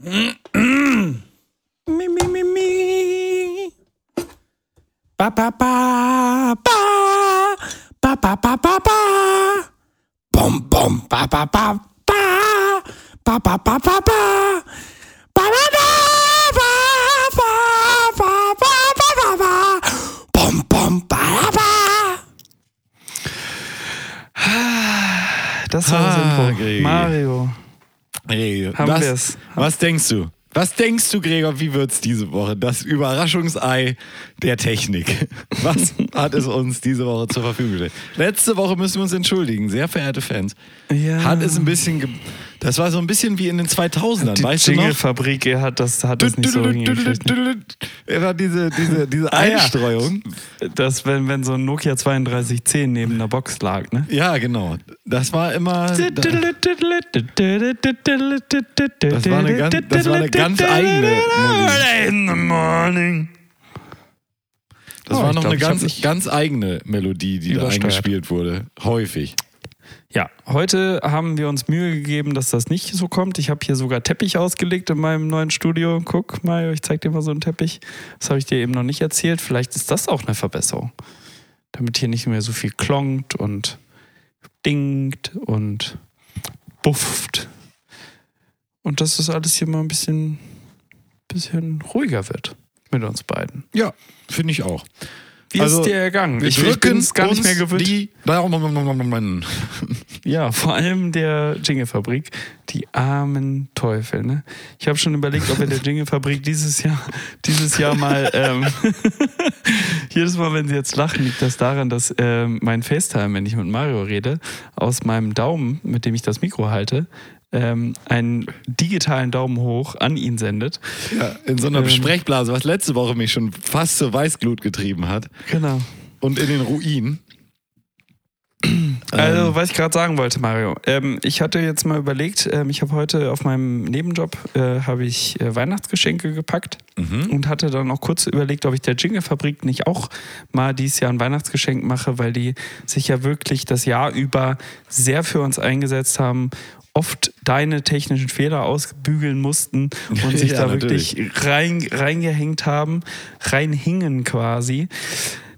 mi, mi, mi, mi. Ba, ba, ba, ba. Ba, ba, ba, ba, ba. Bom, bom, ba, ba, ba, ba. Ba, ba, ba, ba, ba. Ba, ba, ba. Das war ah, Mario. Ey, Haben das, wir's was denkst du? Was denkst du, Gregor, wie wird's diese Woche? Das Überraschungsei der Technik. Was hat es uns diese Woche zur Verfügung gestellt? Letzte Woche müssen wir uns entschuldigen, sehr verehrte Fans. Ja. Hat es ein bisschen, das war so ein bisschen wie in den 2000ern, Die weißt du noch? Jingle-Fabrik er hat das, hat das nicht so ne? Immer diese, diese, diese. Einstreuung. Das, wenn, wenn so ein Nokia 3210 neben einer Box lag, ne? Ja, genau. Das war immer. Das war eine ganz- das war eine ganz eigene Melodie. In the morning. Das war noch eine ganz, ganz eigene Melodie, die da eingespielt wurde. Häufig. Ja, heute haben wir uns Mühe gegeben, dass das nicht so kommt. Ich habe hier sogar Teppich ausgelegt in meinem neuen Studio. Guck mal, ich zeig dir mal so einen Teppich. Das habe ich dir eben noch nicht erzählt. Vielleicht ist das auch eine Verbesserung. Damit hier nicht mehr so viel klongt und dingt und bufft. Und dass das alles hier mal ein bisschen, bisschen ruhiger wird mit uns beiden. Ja, finde ich auch. Wie Also, ist dir ergangen? Wir Ich, ich drücken es gar nicht mehr gewöhnt. Die. Ja, vor allem der Jingle-Fabrik. Die armen Teufel, ne? Ich habe schon überlegt, ob wir der Jingle-Fabrik dieses Jahr, dieses Jahr mal, ähm, jedes Mal, wenn sie jetzt lachen, liegt das daran, dass ähm, mein FaceTime, wenn ich mit Mario rede, aus meinem Daumen, mit dem ich das Mikro halte, ähm, einen digitalen Daumen hoch an ihn sendet. Ja, in so einer Ähm. Besprechblase, was letzte Woche mich schon fast zur Weißglut getrieben hat. Genau. Und in den Ruin. Also, Ähm, was ich gerade sagen wollte, Mario. Ähm, ich hatte jetzt mal überlegt, ähm, ich habe heute auf meinem Nebenjob äh, habe ich äh, Weihnachtsgeschenke gepackt mhm. und hatte dann auch kurz überlegt, ob ich der Jingle-Fabrik nicht auch mal dieses Jahr ein Weihnachtsgeschenk mache, weil die sich ja wirklich das Jahr über sehr für uns eingesetzt haben, oft deine technischen Fehler ausbügeln mussten und sich Ja, da natürlich. wirklich rein, reingehängt haben, reinhingen quasi.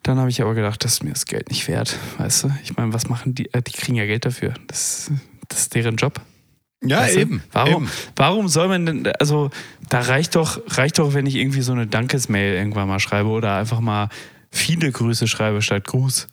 Dann habe ich aber gedacht, das ist mir das Geld nicht wert, weißt du? Ich meine, was machen die? Äh, die kriegen ja Geld dafür. Das, das ist deren Job. ja, Weißt du? eben. Warum, eben. warum soll man denn, also da reicht doch, reicht doch, wenn ich irgendwie so eine Dankesmail irgendwann mal schreibe oder einfach mal viele Grüße schreibe statt Gruß.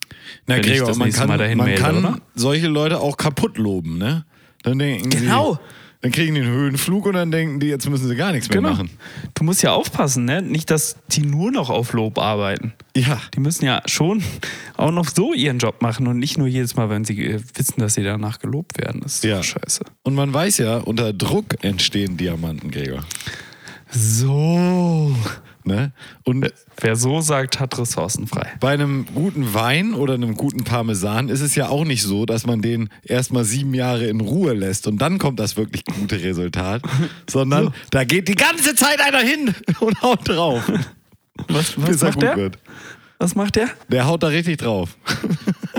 Na, Gregor, man kann, Mal dahin man kann solche Leute auch kaputt loben, ne? Dann denken Genau. sie, dann kriegen die einen Höhenflug und dann denken die, jetzt müssen sie gar nichts mehr Genau. machen. Du musst ja aufpassen, ne? Nicht, dass die nur noch auf Lob arbeiten. Ja, Die müssen ja schon auch noch so ihren Job machen und nicht nur jedes Mal, wenn sie äh, wissen, dass sie danach gelobt werden. Das ist Ja. scheiße. und man weiß ja, unter Druck entstehen Diamanten, Gregor. So. Ne? Und Wer so sagt, hat Ressourcen frei. bei einem guten Wein oder einem guten Parmesan ist es ja auch nicht so, dass man den erstmal sieben Jahre in Ruhe lässt und dann kommt das wirklich gute Resultat, sondern da geht die ganze Zeit einer hin und haut drauf, Was, bis was er macht gut der? wird. Was macht der? Der haut da richtig drauf.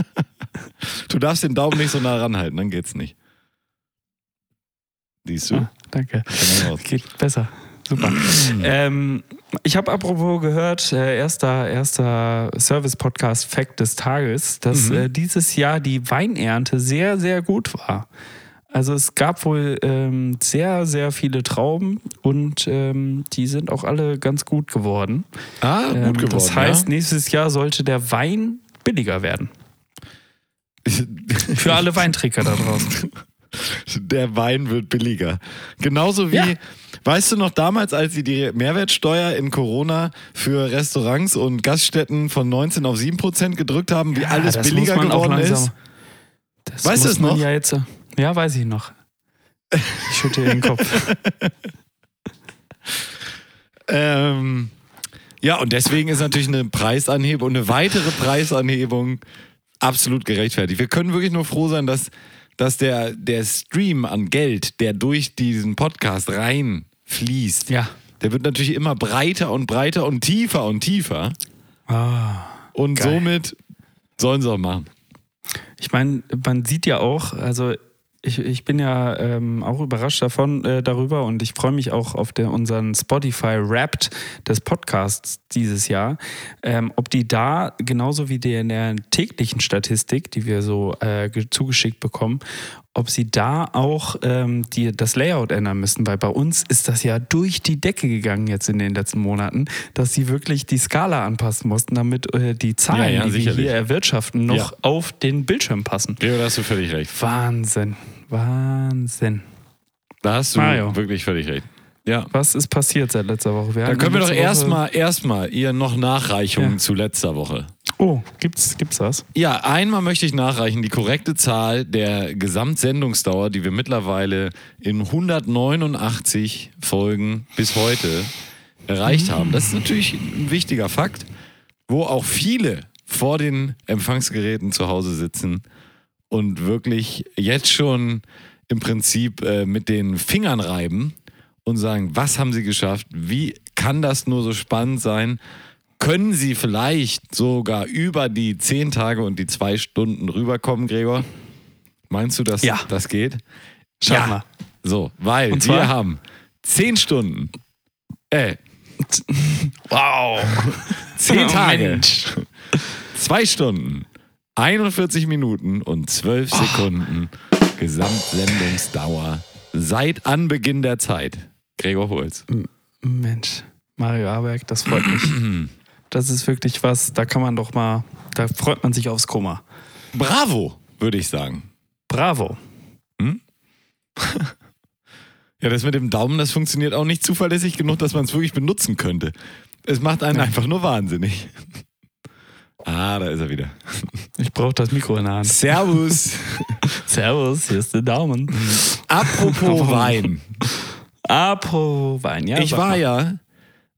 du darfst den Daumen nicht so nah ranhalten, dann geht's nicht. Siehst du? Ah, danke. Geht besser. Super. ähm, ich habe apropos gehört, äh, erster, erster Service-Podcast-Fact des Tages, dass Mhm. äh, dieses Jahr die Weinernte sehr, sehr gut war. Also es gab wohl ähm, sehr, sehr viele Trauben und ähm, die sind auch alle ganz gut geworden. Ah, gut Ähm, geworden. das heißt, ja? nächstes Jahr sollte der Wein billiger werden. Für alle Weintrinker da draußen. Der Wein wird billiger. Genauso wie, Ja. Weißt du noch damals, als sie die Mehrwertsteuer in Corona für Restaurants und Gaststätten von 19 auf 7 Prozent gedrückt haben, wie alles das billiger man geworden ist? Das Weißt du es noch? Ja, jetzt, ja, weiß ich noch. Ich schütte den Kopf. Ähm, ja, und deswegen ist natürlich eine Preisanhebung und eine weitere Preisanhebung absolut gerechtfertigt. Wir können wirklich nur froh sein, dass, dass der, der Stream an Geld, der durch diesen Podcast reinfließt, Ja. der wird natürlich immer breiter und breiter und tiefer und tiefer. Ah. Und Geil. somit sollen sie auch machen. Ich meine, man sieht ja auch, also ich, ich bin ja ähm, auch überrascht davon äh, darüber und ich freue mich auch auf der, unseren Spotify Wrapped des Podcasts dieses Jahr, ähm, ob die da genauso wie die in der täglichen Statistik, die wir so äh, ge- zugeschickt bekommen, ob sie da auch ähm, die, das Layout ändern müssen, weil bei uns ist das ja durch die Decke gegangen jetzt in den letzten Monaten, dass sie wirklich die Skala anpassen mussten, damit äh, die Zahlen, Ja, ja, die wir sicherlich. hier erwirtschaften, noch Ja. auf den Bildschirm passen. Gregor, da hast du völlig recht. Wahnsinn, Wahnsinn. Da hast du Mario. wirklich völlig recht. Ja. Was ist passiert seit letzter Woche? Wir Da können wir doch erstmal erstmal ihr noch Nachreichungen Ja. zu letzter Woche. Oh, gibt's, gibt's das? Ja, einmal möchte ich nachreichen, die korrekte Zahl der Gesamtsendungsdauer, die wir mittlerweile in 189 Folgen bis heute erreicht haben. Das ist natürlich ein wichtiger Fakt, wo auch viele vor den Empfangsgeräten zu Hause sitzen und wirklich jetzt schon im Prinzip äh, mit den Fingern reiben und sagen, was haben sie geschafft? Wie kann das nur so spannend sein? Können sie vielleicht sogar über die zehn Tage und die zwei Stunden rüberkommen, Gregor? Meinst du, dass Ja. das geht? Schau Ja. mal. So, weil Und wir haben zehn Stunden, äh, Wow. zehn Oh, Tage, Mensch. zwei Stunden, 41 Minuten und 12 Sekunden Gesamtsendungsdauer seit Anbeginn der Zeit. Gregor Holz. Mensch, Mario Aberg, das freut mich. Das ist wirklich was, da kann man doch mal, da freut man sich aufs Koma. Bravo, würde ich sagen. Bravo. Ja, das mit dem Daumen, das funktioniert auch nicht zuverlässig genug, dass man es wirklich benutzen könnte. Es macht einen einfach nur wahnsinnig. Ah, da ist er wieder. Ich brauche das Mikro in der Hand. Servus. Servus, hier ist der Daumen. Apropos Wein. Apro Wein, ja. Ich war mal. ja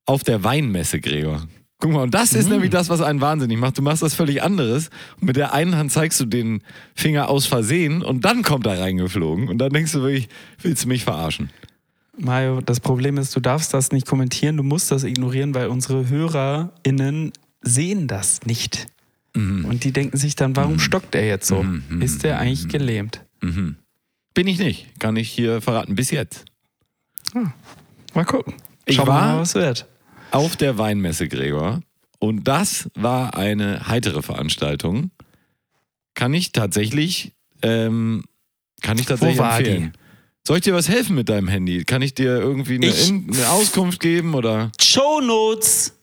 auf der Weinmesse, Gregor. Guck mal, und das ist nämlich das, was einen wahnsinnig macht. Du machst was völlig anderes. Und mit der einen Hand zeigst du den Finger aus Versehen und dann kommt er reingeflogen. Und dann denkst du wirklich, willst du mich verarschen? Mario, das Problem ist, du darfst das nicht kommentieren, du musst das ignorieren, weil unsere HörerInnen sehen das nicht. Mhm. Und die denken sich dann, warum stockt er jetzt so? Ist der eigentlich gelähmt? Mhm. Bin ich nicht, kann ich hier verraten, bis jetzt. Mal gucken. Ich Schauen wir war- mal, was wird. Auf der Weinmesse, Gregor. Und das war eine heitere Veranstaltung. Kann ich tatsächlich, ähm, kann ich tatsächlich Wo war die? empfehlen. Soll ich dir was helfen mit deinem Handy? Kann ich dir irgendwie eine, In- eine Auskunft geben oder? Show Notes.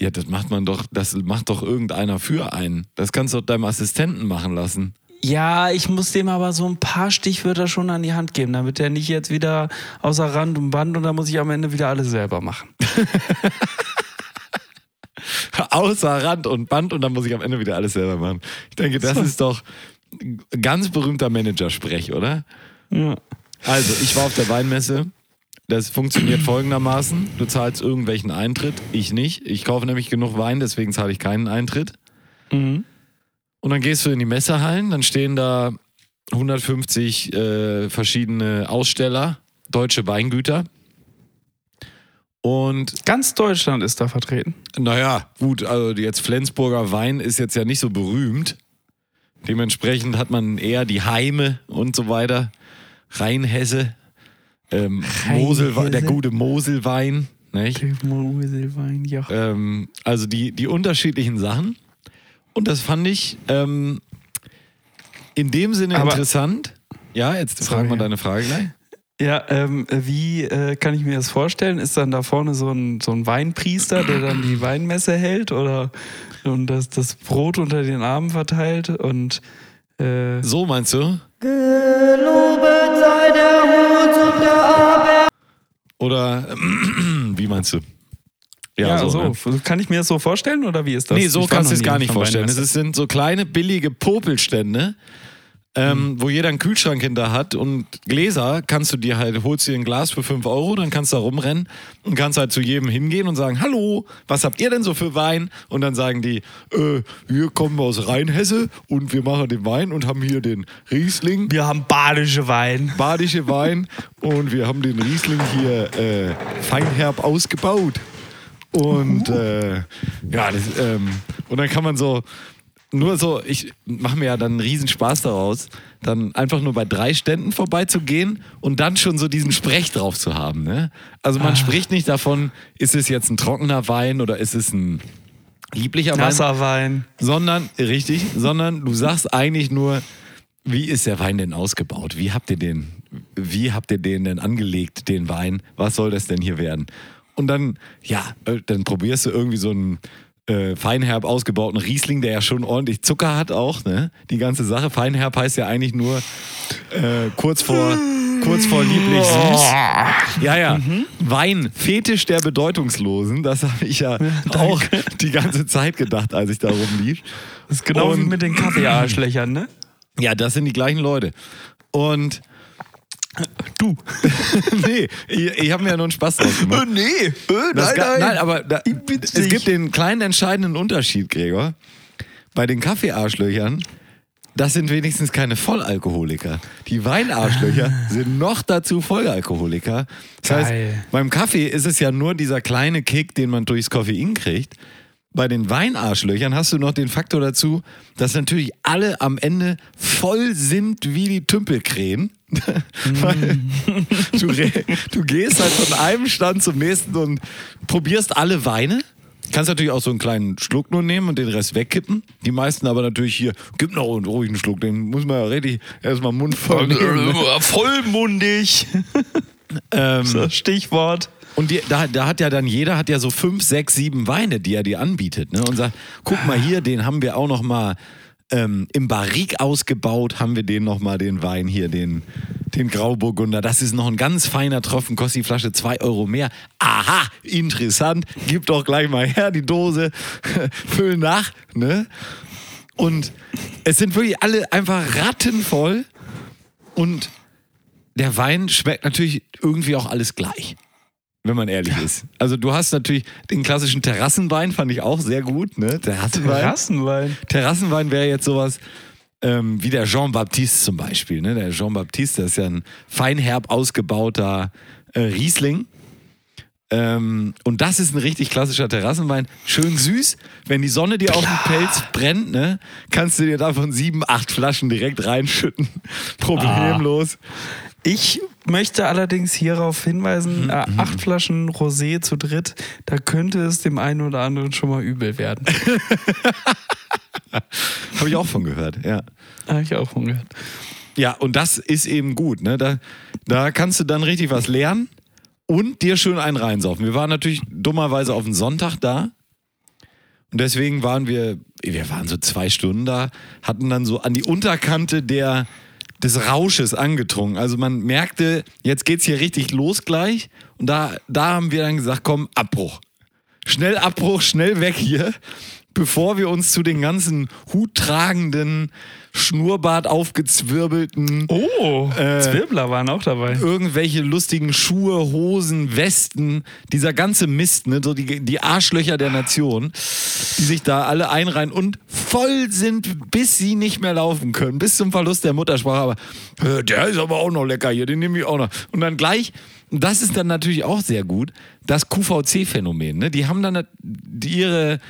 Ja, das macht man doch, das macht doch irgendeiner für einen. Das kannst du doch deinem Assistenten machen lassen. Ja, ich muss dem aber so ein paar Stichwörter schon an die Hand geben, damit er nicht jetzt wieder außer Rand und Band und dann muss ich am Ende wieder alles selber machen. Außer Rand und Band und dann muss ich am Ende wieder alles selber machen. Ich denke, das So. ist doch ganz berühmter Managersprech, oder? Ja. Also, ich war auf der Weinmesse. Das funktioniert folgendermaßen. Du zahlst irgendwelchen Eintritt, ich nicht. Ich kaufe nämlich genug Wein, deswegen zahle ich keinen Eintritt. Mhm. Und dann gehst du in die Messehallen, dann stehen da 150 äh, verschiedene Aussteller, deutsche Weingüter. Und Ganz Deutschland ist da vertreten. naja, gut, also jetzt Flensburger Wein ist jetzt ja nicht so berühmt. Dementsprechend hat man eher die Heime und so weiter. Rheinhesse, ähm, Mosel, der gute Moselwein. Nicht? Moselwein, ja. Ähm, also die, die unterschiedlichen Sachen. Und das fand ich ähm, in dem Sinne Aber- interessant. Ja, jetzt Sorry, fragen wir deine Frage gleich. Ja, ähm, wie äh, kann ich mir das vorstellen? Ist dann da vorne so ein, so ein Weinpriester, der dann die Weinmesse hält oder und das, das Brot unter den Armen verteilt und äh, So meinst du? Gelobet sei der Hut und der Aber. Oder wie meinst du? Ja, so, ne? kann ich mir das so vorstellen oder wie ist das? Nee, so Ich kannst du es gar nicht vorstellen. Es sind so kleine, billige Popelstände, ähm, wo jeder einen Kühlschrank hinter hat und Gläser kannst du dir halt, holst dir ein Glas für 5 Euro, dann kannst du da rumrennen und kannst halt zu jedem hingehen und sagen, hallo, was habt ihr denn so für Wein? Und dann sagen die, äh, wir kommen aus Rheinhesse und wir machen den Wein und haben hier den Riesling. Wir haben badische Wein. badische Wein und wir haben den Riesling hier äh, feinherb ausgebaut. Und äh, ja, das, ähm, und dann kann man so nur so, ich mache mir ja dann einen riesen Spaß daraus, dann einfach nur bei drei Ständen vorbeizugehen und dann schon so diesen Sprech drauf zu haben. Ne? Also man spricht nicht davon, ist es jetzt ein trockener Wein oder ist es ein lieblicher Wein, Nasser Wein. sondern, richtig, sondern du sagst eigentlich nur, wie ist der Wein denn ausgebaut? Wie habt ihr den, wie habt ihr den denn angelegt, den Wein? Was soll das denn hier werden? Und dann, ja, äh, dann probierst du irgendwie so einen äh, feinherb ausgebauten Riesling, der ja schon ordentlich Zucker hat auch, ne? Die ganze Sache. Feinherb heißt ja eigentlich nur äh, kurz vor kurz vor lieblich süß. Ja, ja. Wein, Fetisch der Bedeutungslosen, das habe ich ja auch die ganze Zeit gedacht, als ich da rumlief. Das ist genau wie Und- mit den Kaffeearschlöchern, ne? Ja, das sind die gleichen Leute. Und Du. nee, ich, ich habe mir ja nur einen Spaß draus gemacht. nee, äh, Das ga- nein, aber da, es nicht. gibt den kleinen entscheidenden Unterschied, Gregor. Bei den Kaffeearschlöchern, das sind wenigstens keine Vollalkoholiker. Die Weinarschlöcher sind noch dazu Vollalkoholiker. Das heißt, Geil. beim Kaffee ist es ja nur dieser kleine Kick, den man durchs Koffein kriegt. Bei den Weinarschlöchern hast du noch den Faktor dazu, dass natürlich alle am Ende voll sind wie die Tümpelkrähen. Du, du gehst halt von einem Stand zum nächsten und probierst alle Weine. Kannst natürlich auch so einen kleinen Schluck nur nehmen und den Rest wegkippen. Die meisten aber natürlich hier, gib noch einen ruhigen Schluck, den muss man ja richtig erstmal Mund voll nehmen. ne? Vollmundig. Ähm, Das Stichwort. Und die, da, da hat ja dann jeder hat ja so fünf, sechs, sieben Weine, die er dir anbietet. Ne? Und sagt, guck mal hier, den haben wir auch noch mal ähm, im Barrik ausgebaut, haben wir den noch mal, den Wein hier, den, den Grauburgunder. Das ist noch ein ganz feiner Tropfen, kostet die Flasche zwei Euro mehr. Aha, interessant. Gib doch gleich mal her die Dose, füll nach. Ne? Und es sind wirklich alle einfach rattenvoll. Und der Wein schmeckt natürlich irgendwie auch alles gleich. Wenn man ehrlich ist. Also du hast natürlich den klassischen Terrassenwein, fand ich auch sehr gut. Ne? Terrassenwein. Terrassenwein. Terrassenwein wäre jetzt sowas ähm, wie der Jean Baptiste zum Beispiel. Ne? Der Jean Baptiste, das ist ja ein feinherb ausgebauter äh, Riesling. Ähm, und das ist ein richtig klassischer Terrassenwein. Schön süß. Wenn die Sonne dir auf den Pelz brennt, ne, kannst du dir davon sieben, acht Flaschen direkt reinschütten. Problemlos. Ich möchte allerdings hierauf hinweisen, äh, acht Flaschen Rosé zu dritt, da könnte es dem einen oder anderen schon mal übel werden. Habe ich auch von gehört, ja. Habe ich auch von gehört. Ja, und das ist eben gut. Ne? Da, da kannst du dann richtig was lernen und dir schön einen reinsaufen. Wir waren natürlich dummerweise auf den Sonntag da. Und deswegen waren wir, wir waren so zwei Stunden da, hatten dann so an die Unterkante der, des Rausches angetrunken. Also man merkte, jetzt geht's hier richtig los gleich. Und da, da haben wir dann gesagt, komm, Abbruch. Schnell Abbruch, schnell weg hier, bevor wir uns zu den ganzen huttragenden, Schnurrbart aufgezwirbelten, Oh, Äh, Zwirbler waren auch dabei. irgendwelche lustigen Schuhe, Hosen, Westen, dieser ganze Mist, ne, so die, die Arschlöcher der Nation, die sich da alle einreihen und voll sind, bis sie nicht mehr laufen können, bis zum Verlust der Muttersprache. Aber äh, der ist aber auch noch lecker hier, den nehme ich auch noch. Und dann gleich, das ist dann natürlich auch sehr gut, das QVC-Phänomen. Ne? Die haben dann ihre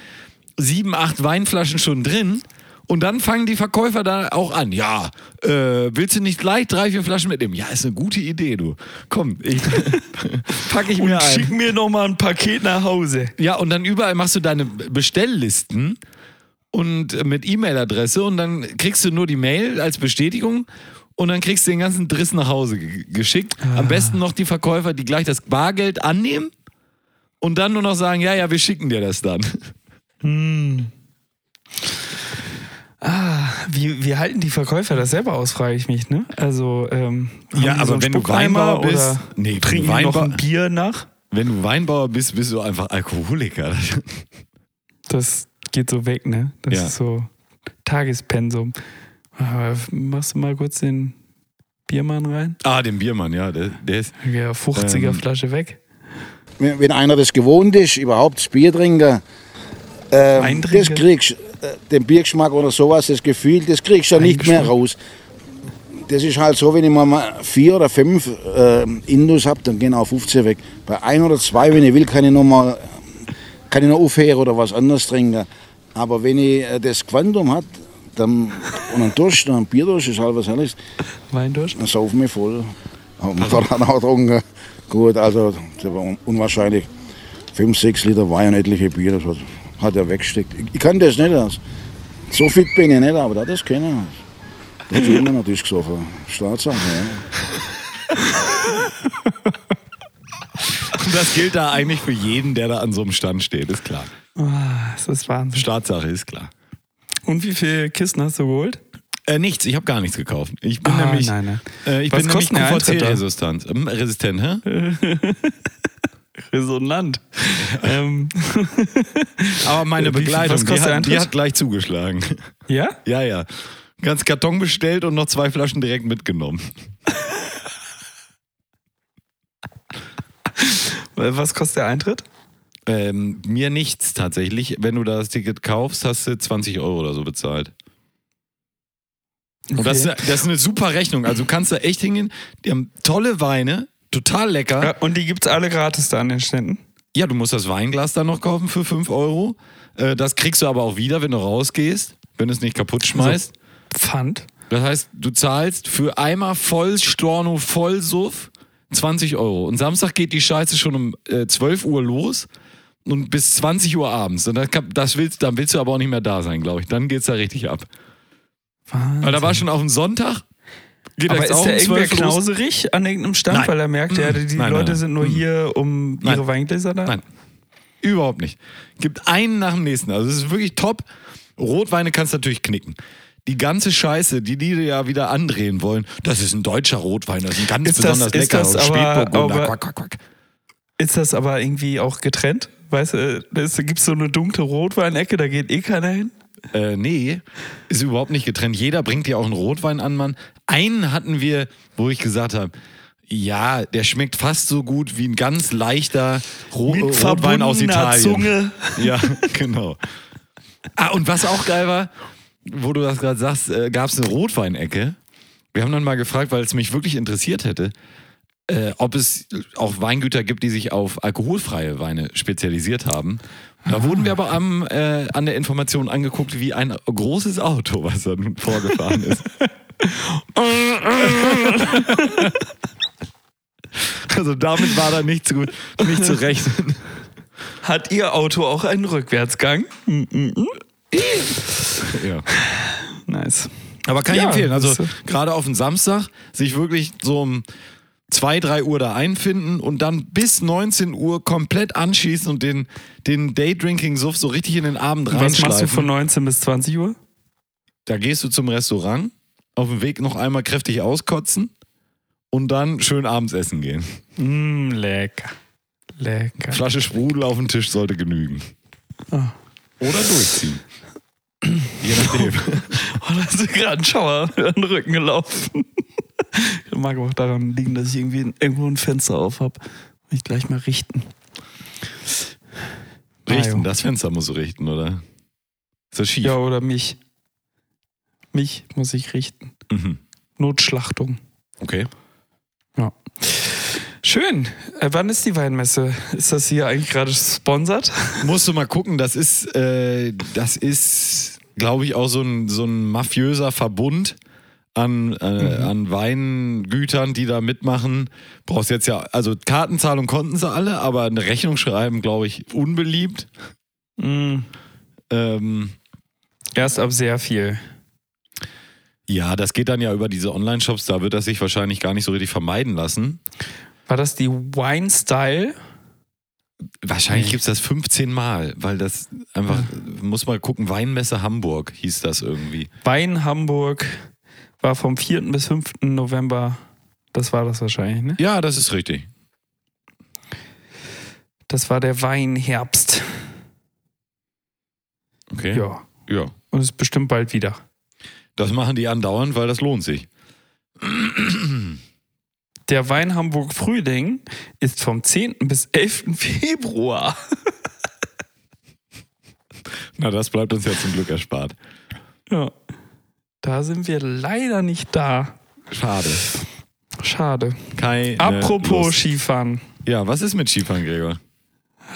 sieben, acht Weinflaschen schon drin. Und dann fangen die Verkäufer da auch an. Ja, äh, willst du nicht gleich drei, vier Flaschen mitnehmen? Ja, ist eine gute Idee, du. Komm, ich, pack ich Und mir ein. schick mir noch mal ein Paket nach Hause. Ja, und dann überall machst du deine Bestelllisten und äh, mit E-Mail-Adresse und dann kriegst du nur die Mail als Bestätigung und dann kriegst du den ganzen Driss nach Hause ge- geschickt. Am besten noch die Verkäufer, die gleich das Bargeld annehmen und dann nur noch sagen, ja, ja, wir schicken dir das dann. Wie, wie halten die Verkäufer das selber aus, frage ich mich, ne? Also, ähm, Ja, aber einen wenn du Weinbauer bist- oder Nee, wenn du trinken die noch Weinbauer- ein Bier nach? Wenn du Weinbauer bist, bist du einfach Alkoholiker. Das geht so weg, ne? Das Ja. ist so Tagespensum. Aber machst du mal kurz den Biermann rein? Ah, den Biermann, ja, der, der ist. Ja, 50er Ähm, Flasche weg. Wenn einer das gewohnt ist, überhaupt Bier trinken, ähm, das kriegst äh, den Biergeschmack oder sowas, das Gefühl, das kriegst du ja nicht mehr raus. Das ist halt so, wenn ich mal vier oder fünf äh, Indus habe, dann gehen auch 15 weg. Bei ein oder zwei, wenn ich will, kann ich noch mal kann ich noch aufhören oder was anderes trinken. Aber wenn ich äh, das Quantum hat, dann, und ein Durst, ein Bierdurst ist halt was anderes, Weindurst? dann saufen wir voll. Man hat dann auch getrunken. Gut, also das war un- unwahrscheinlich. Fünf, sechs Liter Wein und etliche Bier, das hat, hat er weggesteckt. Ich, ich kann das nicht. Also. So fit bin ich nicht, aber das das können. Das hat immer natürlich gesoffen. Staatssache, ja. Und das gilt da eigentlich für jeden, der da an so einem Stand steht, ist klar. Ah, das ist Wahnsinn. Staatssache ist klar. Und wie viele Kisten hast du geholt? Äh, nichts, ich habe gar nichts gekauft. Ich bin Ah, nämlich, nein, nein. Äh, ich Was bin nämlich der? QVC-resistent. Ähm, resistent, hä? Resonant. ähm, Aber meine viel- Begleitung, die hat, die hat gleich zugeschlagen. ja? ja, ja. Ganz Karton bestellt und noch zwei Flaschen direkt mitgenommen. Was kostet der Eintritt? Ähm, mir nichts tatsächlich. Wenn du das Ticket kaufst, hast du 20 Euro oder so bezahlt. Und das, ist- das ist eine super Rechnung. Also du kannst da echt hingehen. Die haben tolle Weine, total lecker. Ja, und die gibt's alle gratis da an den Ständen. Ja, du musst das Weinglas dann noch kaufen für 5 Euro. Äh, Das kriegst du aber auch wieder, wenn du rausgehst, wenn du es nicht kaputt schmeißt. Pfand. Das heißt, du zahlst für einmal voll Storno, voll Suff 20 Euro. Und Samstag geht die Scheiße schon um äh, 12 Uhr los und bis 20 Uhr abends. Und das, das willst, dann willst du aber auch nicht mehr da sein, glaube ich. Dann geht's da richtig ab. Weil da war schon auf dem Sonntag. Geht Aber ist auch der irgendwer 12 los. knauserig an irgendeinem Stand, Nein. weil er merkt, ja, die Nein, Leute nein. sind nur hier, um ihre Weingläser da? Nein. Überhaupt nicht. Gibt einen nach dem nächsten. Also es ist wirklich top. Rotweine kannst du natürlich knicken. Die ganze Scheiße, die die ja wieder andrehen wollen, das ist ein deutscher Rotwein, das ist ein ganz Ist besonders das aber- Spätburgunder. Quack, quack, quack. Ist das aber irgendwie auch getrennt? Weißt du, da gibt es so eine dunkle Rotweinecke, da geht eh keiner hin. Äh, nee, ist überhaupt nicht getrennt. Jeder bringt dir auch einen Rotwein an, Mann. Einen hatten wir, wo ich gesagt habe, ja, der schmeckt fast so gut wie ein ganz leichter Ro Mit Rotwein aus Italien. Zunge. Ja, genau. Ah, und was auch geil war, wo du das gerade sagst, äh, gab es eine Rotweinecke. Wir haben dann mal gefragt, weil es mich wirklich interessiert hätte, äh, ob es auch Weingüter gibt, die sich auf alkoholfreie Weine spezialisiert haben. Da wurden wir aber am, äh, an der Information angeguckt, wie ein großes Auto, was dann vorgefahren ist. also damit war da nicht zu, nicht zu rechnen. Hat Ihr Auto auch einen Rückwärtsgang? Ja. Nice. Aber kann ich Ja, empfehlen. Also gerade auf den Samstag sich wirklich so um 2, 3 Uhr da einfinden und dann bis 19 Uhr komplett anschießen und den, den Daydrinking-Suff so richtig in den Abend Was machst du reinschleifen. von 19 bis 20 Uhr? Da gehst du zum Restaurant, auf dem Weg noch einmal kräftig auskotzen und dann schön abends essen gehen. Mm, lecker. Lecker. Flasche Sprudel auf den Tisch sollte genügen. Ah. Oder durchziehen. Je nachdem. Oh, da ist gerade ein Schauer an den Rücken gelaufen. Mag auch daran liegen, dass ich irgendwie irgendwo ein Fenster auf habe. Muss ich gleich mal richten. Richten, Ah, das Fenster musst du richten, oder? Ist das schief? Ja, oder mich. Mich muss ich richten. Mhm. Notschlachtung. Okay. Ja. Schön. Äh, wann ist die Weinmesse? Ist das hier eigentlich gerade sponsert? Musst du mal gucken, das ist, äh, das ist, glaube ich, auch so ein, so ein mafiöser Verbund an, äh, an Weingütern, die da mitmachen. Brauchst jetzt ja, also Kartenzahlung konnten sie alle, aber eine Rechnung schreiben, glaube ich, unbeliebt. Mm, Ähm, erst ab sehr viel. ja, das geht dann ja über diese Online-Shops, da wird das sich wahrscheinlich gar nicht so richtig vermeiden lassen. War das die Wine Style? Wahrscheinlich Nee. gibt es das 15 Mal, weil das einfach, muss mal gucken, Weinmesse Hamburg hieß das irgendwie. Wein Hamburg war vom 4. bis 5. November. Das war das wahrscheinlich, ne? Ja, das ist richtig. Das war der Weinherbst. Okay. Ja. ja. Und ist bestimmt bald wieder. Das machen die andauernd, weil das lohnt sich. Der Wein Hamburg Frühling ist vom 10. bis 11. Februar. Na, das bleibt uns ja zum Glück erspart. Ja. Da sind wir leider nicht da. Schade. Schade. Keine Apropos Lust. Skifahren. Ja, was ist mit Skifahren, Gregor?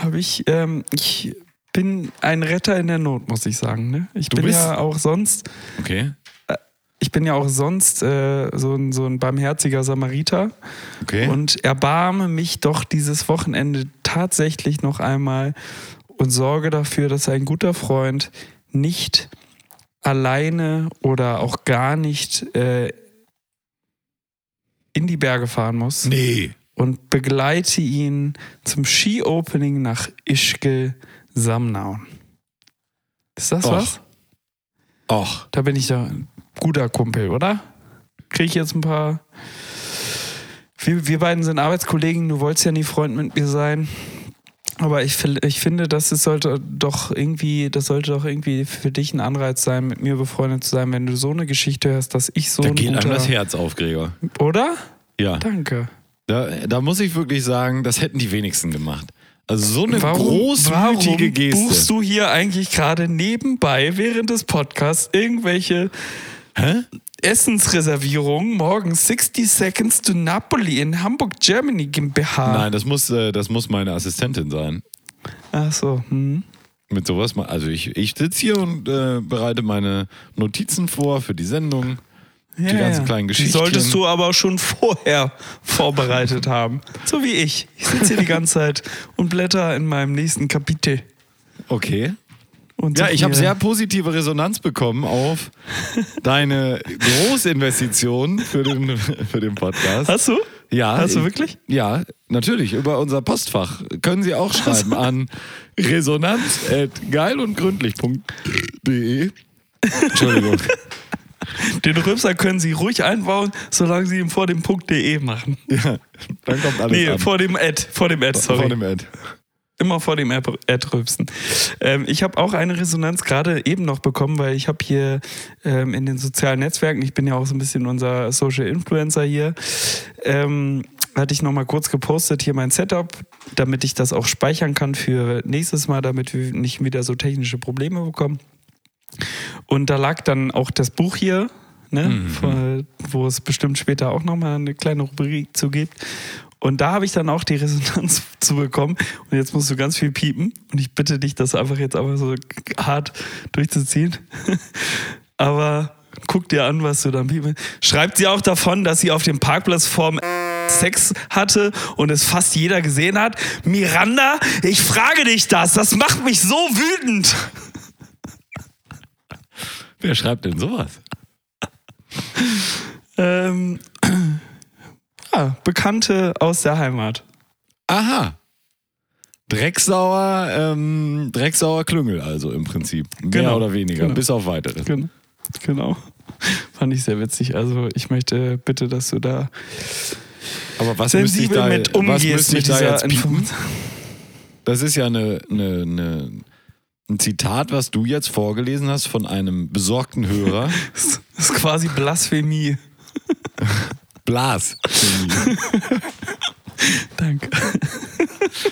Habe ich, ähm, ich bin ein Retter in der Not, muss ich sagen. Ne? Ich Du bin bist- ja auch sonst, Okay. ich bin ja auch sonst äh, so, ein, so ein barmherziger Samariter Okay. und erbarme mich doch dieses Wochenende tatsächlich noch einmal und sorge dafür, dass ein guter Freund nicht alleine oder auch gar nicht äh, in die Berge fahren muss nee. und begleite ihn zum Ski-Opening nach Ischgl Samnaun. Ist das Och. was? Och. Da bin ich da ein guter Kumpel, oder? Kriege ich jetzt ein paar. Wir, wir beiden sind Arbeitskollegen, du wolltest ja nie Freund mit mir sein. Aber ich, ich finde, das sollte doch irgendwie, das sollte doch irgendwie für dich ein Anreiz sein, mit mir befreundet zu sein, wenn du so eine Geschichte hörst, dass ich so Da ein geht einem guter, das Herz auf, Gregor. Oder? Ja. Danke. Da, da muss ich wirklich sagen, das hätten die wenigsten gemacht. Also so eine Warum, großmütige warum Geste. buchst du hier eigentlich gerade nebenbei während des Podcasts irgendwelche Hä? Essensreservierungen morgen 60 Seconds to Napoli in Hamburg, Germany GmbH? Nein, das muss, äh, das muss meine Assistentin sein. Ach so, hm. Mit sowas, mal- also ich, ich sitze hier und äh, bereite meine Notizen vor für die Sendung. Ja, ganzen kleinen Die Geschichten. solltest du aber schon vorher vorbereitet haben. So wie ich. Ich sitze hier die ganze Zeit und blätter in meinem nächsten Kapitel. Okay. Und Ja, ich habe sehr positive Resonanz bekommen auf deine Großinvestition für den, für den Podcast. Hast du? Ja. Hast du ich- wirklich? Ja, natürlich. Über unser Postfach können Sie auch schreiben an resonanz.geilundgründlich.de. Entschuldigung. Den Rülpser können Sie ruhig einbauen, solange Sie ihn vor dem Punkt.de machen. Ja, dann kommt alles Nee, an. vor dem Ad. Vor dem Ad, sorry. Vor dem Ad. Immer vor dem rülpsen. Ähm, ich habe auch eine Resonanz gerade eben noch bekommen, weil ich habe hier ähm, in den sozialen Netzwerken, ich bin ja auch so ein bisschen unser Social Influencer hier, ähm, hatte ich noch mal kurz gepostet hier mein Setup, damit ich das auch speichern kann für nächstes Mal, damit wir nicht wieder so technische Probleme bekommen. Und da lag dann auch das Buch hier, ne, von- wo es bestimmt später auch nochmal eine kleine Rubrik zu gibt. Und da habe ich dann auch die Resonanz zu bekommen. Und jetzt musst du ganz viel piepen. Und ich bitte dich, das einfach jetzt einfach so hart durchzuziehen. Aber guck dir an, was du dann piepst. Schreibt sie auch davon, dass sie auf dem Parkplatz vorm Sex hatte und es fast jeder gesehen hat. Miranda, ich frage dich das. Das macht mich so wütend. Wer schreibt denn sowas? Ähm, ja, Bekannte aus der Heimat. Aha. Drecksauer, ähm, Drecksauer Klüngel also im Prinzip. Mehr Genau, oder weniger, genau. bis auf weiteres. Gen- Genau. Fand ich sehr witzig. Also ich möchte bitte, dass du da Aber was müsste ich sensibel da, mit was umgehst müsste ich mit da dieser? Information. Das ist ja eine, eine, eine, ein Zitat, was du jetzt vorgelesen hast von einem besorgten Hörer. Das ist quasi Blasphemie. Blas. Danke.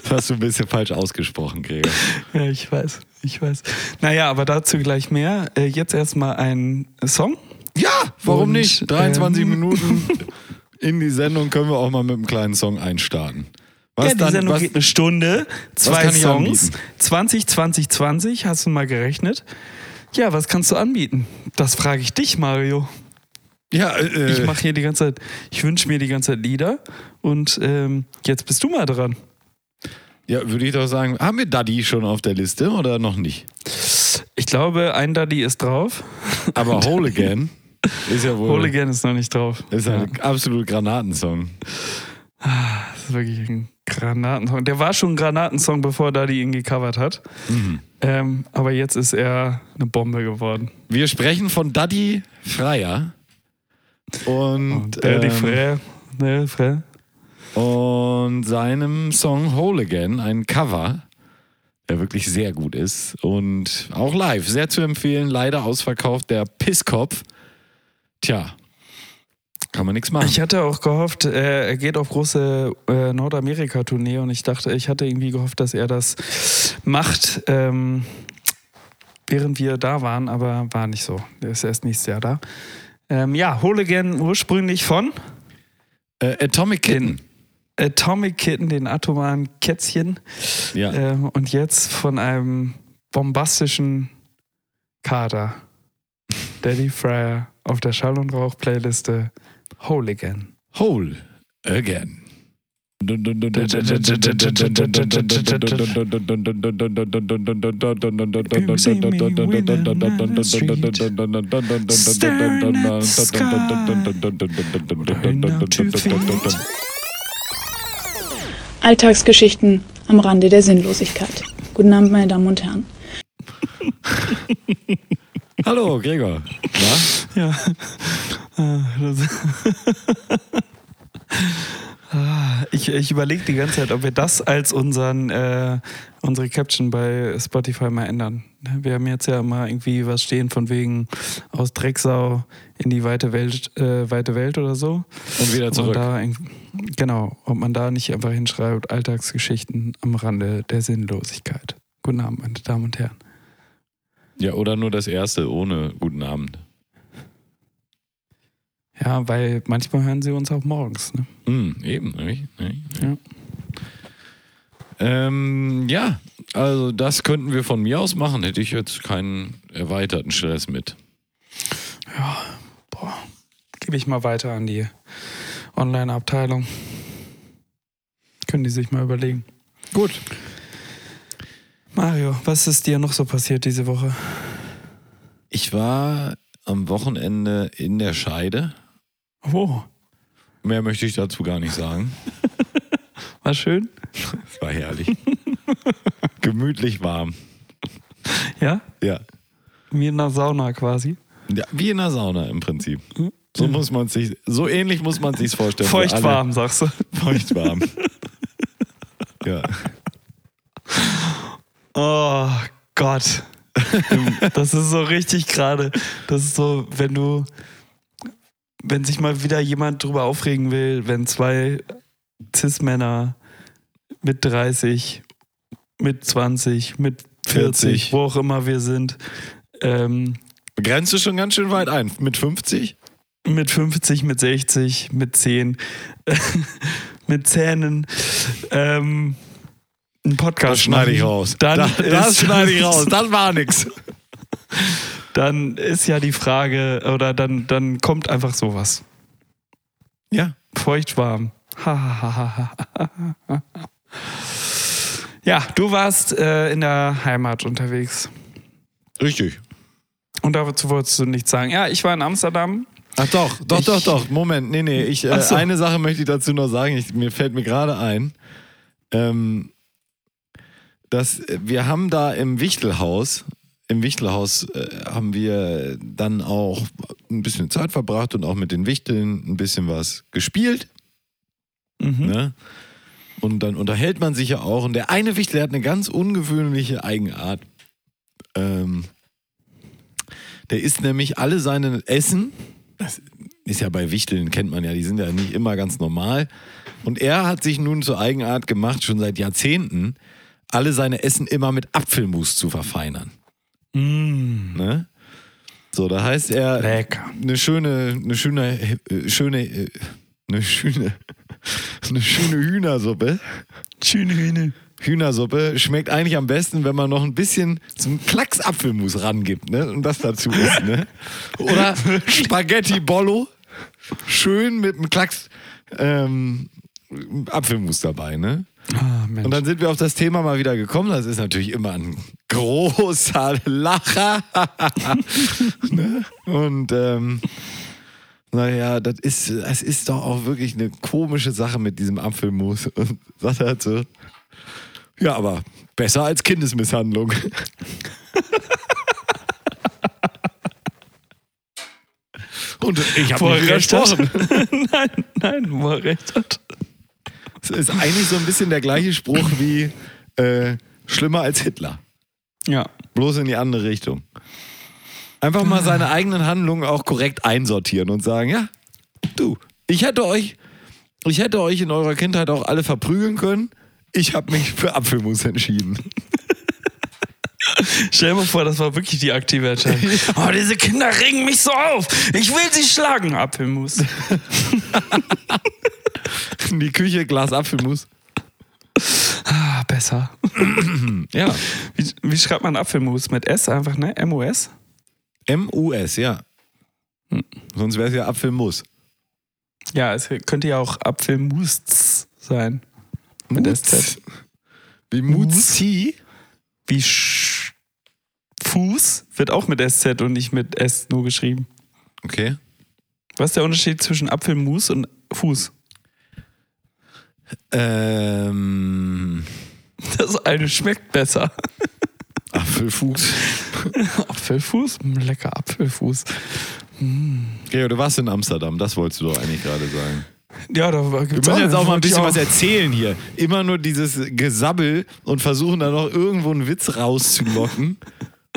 Das hast du ein bisschen falsch ausgesprochen, Gregor. Ja, ich weiß, ich weiß. Naja, aber dazu gleich mehr. Äh, jetzt erstmal ein Song. Ja, warum Und, nicht? 23 ähm, Minuten in die Sendung können wir auch mal mit einem kleinen Song einstarten. Was ja, die dann, Sendung was, geht eine Stunde, zwei Songs, anbieten? 20, 20, 20, hast du mal gerechnet? Ja, was kannst du anbieten? Das frage ich dich, Mario. Ja, äh, Ich mache hier die ganze Zeit, ich wünsche mir die ganze Zeit Lieder und ähm, jetzt bist du mal dran. ja, würde ich doch sagen, haben wir Daddy schon auf der Liste oder noch nicht? Ich glaube, ein Daddy ist drauf. Aber Whole Again ist ja wohl Whole Again ist noch nicht drauf. ist ein absolut Granatensong. Das ist wirklich ein Granatensong. Der war schon ein Granatensong, bevor Daddy ihn gecovert hat. Mhm. Ähm, aber jetzt ist er eine Bombe geworden. Wir sprechen von Daddy Freier und, Daddy ähm, Frère. Ne, Frère. und seinem Song Whole Again, ein Cover, der wirklich sehr gut ist und auch live sehr zu empfehlen. Leider ausverkauft, der Pisskopf. Tja, kann man nichts machen. Ich hatte auch gehofft, er geht auf große äh, Nordamerika-Tournee und ich dachte, ich hatte irgendwie gehofft, dass er das macht, ähm, während wir da waren, aber war nicht so. Der ist erst nächstes Jahr da. Ähm, ja, Whole Again ursprünglich von äh, Atomic Kitten. Atomic Kitten, den atomaren Kätzchen. Ja. Ähm, und jetzt von einem bombastischen Kater. Daddy Fryer auf der Schall- und Rauch-Playliste Hooligan. Whole again. Alltagsgeschichten am Rande der Sinnlosigkeit. Guten Abend, meine Damen und Herren. Hallo, Gregor. Na? Ja. Ah, Ich, ich überlege die ganze Zeit, ob wir das als unseren, äh, unsere Caption bei Spotify mal ändern. Wir haben jetzt ja immer irgendwie was stehen von wegen aus Drecksau in die weite Welt, äh, weite Welt oder so. Und wieder Und zurück. irgendwie- genau, ob man da nicht einfach hinschreibt, Alltagsgeschichten am Rande der Sinnlosigkeit. Guten Abend, meine Damen und Herren. Ja, oder nur das erste ohne guten Abend. Ja, weil manchmal hören sie uns auch morgens. Ne? Hm, eben, nicht? Nicht? Ja. Ähm, ja, also das könnten wir von mir aus machen. Hätte ich jetzt keinen erweiterten Stress mit. Boah, gebe ich mal weiter an die Online-Abteilung. Können die sich mal überlegen. Gut. Mario, was ist dir noch so passiert diese Woche? Ich war am Wochenende in der Scheide. Oh, Mehr möchte ich dazu gar nicht sagen. war schön. Es war herrlich. Gemütlich warm. Ja, Ja. wie in einer Sauna quasi. ja. Wie in einer Sauna im Prinzip. So muss man sich, so ähnlich muss man sich vorstellen. für Feucht alle. warm, sagst du. Feucht warm. ja. Oh Gott. Das ist so richtig gerade. Das ist so, wenn du, wenn sich mal wieder jemand drüber aufregen will, wenn zwei Cis-Männer mit 30, mit 20, mit 40, 40. wo auch immer wir sind, ähm, Grenzt du schon ganz schön weit ein. Mit 50? mit 50, mit 60, mit 10, mit Zähnen, ähm, einen Podcast Das schneide ich raus. Dann das, das schneide ich raus. Das war nix. dann ist ja die Frage, oder dann, dann kommt einfach sowas. Ja. Feuchtwarm. ja, du warst äh, in der Heimat unterwegs. Richtig. Und dazu wolltest du nichts sagen. Ja, ich war in Amsterdam. Ach doch, doch, Ich- doch, doch. Moment, nee, nee. Ich, äh, so. Eine Sache möchte ich dazu noch sagen. Ich, mir fällt mir gerade ein. Ähm, dass wir haben da im Wichtelhaus, im Wichtelhaus äh, haben wir dann auch ein bisschen Zeit verbracht und auch mit den Wichteln ein bisschen was gespielt. Mhm. Ne? Und dann unterhält man sich ja auch. Und der eine Wichtel der hat eine ganz ungewöhnliche Eigenart. Ähm, der isst nämlich alle seine Essen. Das ist ja bei Wichteln, kennt man ja, die sind ja nicht immer ganz normal. Und er hat sich nun zur Eigenart gemacht, schon seit Jahrzehnten, alle seine Essen immer mit Apfelmus zu verfeinern. Mm, Ne? So, da heißt er lecker. eine schöne, eine schöne, äh, schöne, äh, eine schöne, eine schöne Hühnersuppe. Schöne Hühner. Hühnersuppe schmeckt eigentlich am besten, wenn man noch ein bisschen zum Klacks Apfelmus rangibt, ne? Und das dazu isst, ne? Oder Spaghetti Bollo. Schön mit einem Klacks ähm, Apfelmus dabei, ne? Mensch. Und dann sind wir auf das Thema mal wieder gekommen. Das ist natürlich immer ein großer Lacher. ne? Und ähm, naja, das ist, das ist doch auch wirklich eine komische Sache mit diesem Apfelmus. Und sagt er so, ja, aber besser als Kindesmisshandlung. Und ich habe recht hat. widersprochen. nein, nein, wo er recht hat. Ist eigentlich so ein bisschen der gleiche Spruch wie äh, schlimmer als Hitler. Ja. Bloß in die andere Richtung. Einfach mal seine eigenen Handlungen auch korrekt einsortieren und sagen, ja, du, ich hätte euch, ich hätte euch in eurer Kindheit auch alle verprügeln können. Ich habe mich für Apfelmus entschieden. Stell dir mal vor, das war wirklich die aktive Entscheidung. Oh, diese Kinder regen mich so auf. Ich will sie schlagen. Apfelmus. In die Küche, Glas Apfelmus. Ah, besser. Ja. Wie, wie schreibt man Apfelmus? Mit S einfach, ne? M-U-S? M-U-S, ja. Hm. Sonst wäre es ja Apfelmus. Ja, es könnte ja auch Apfelmus sein. Mit SZ. Wie Muzi? Wie Sch Fuß wird auch mit SZ und nicht mit S nur geschrieben. Okay. Was ist der Unterschied zwischen Apfelmus und Fuß? Ähm, Das eine schmeckt besser. Apfelfuß. Apfelfuß? Hm, Lecker Apfelfuß. Gregor, du warst in Amsterdam, das wolltest du doch eigentlich gerade sagen. Ja, da Wir gibt's müssen jetzt auch mal ein bisschen was erzählen hier. Immer nur dieses Gesabbel und versuchen da noch irgendwo einen Witz rauszulocken.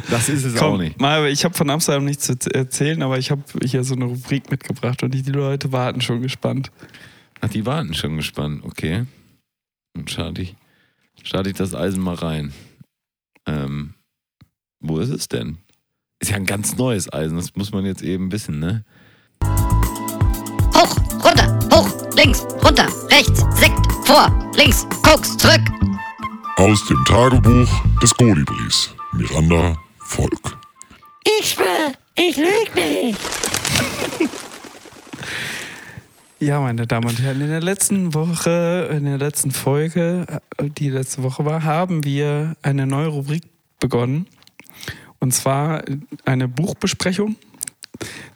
Das ist es auch Komm, nicht. mal, ich habe von Amsterdam nichts zu erzählen, aber ich habe hier so eine Rubrik mitgebracht und die Leute warten schon gespannt. Ach, die warten schon gespannt, okay. Dann starte ich, starte ich das Eisen mal rein. Ähm, wo ist es denn? Ist ja ein ganz neues Eisen, das muss man jetzt eben wissen, ne? Hoch, runter, hoch, links, runter, rechts, Sekt, vor, links, Koks, zurück. Aus dem Tagebuch des Kolibris. Miranda Volk. Ich schwör, ich lüg nicht. Ja, meine Damen und Herren, in der letzten Woche, in der letzten Folge, äh, die letzte Woche war, haben wir eine neue Rubrik begonnen. Und zwar eine Buchbesprechung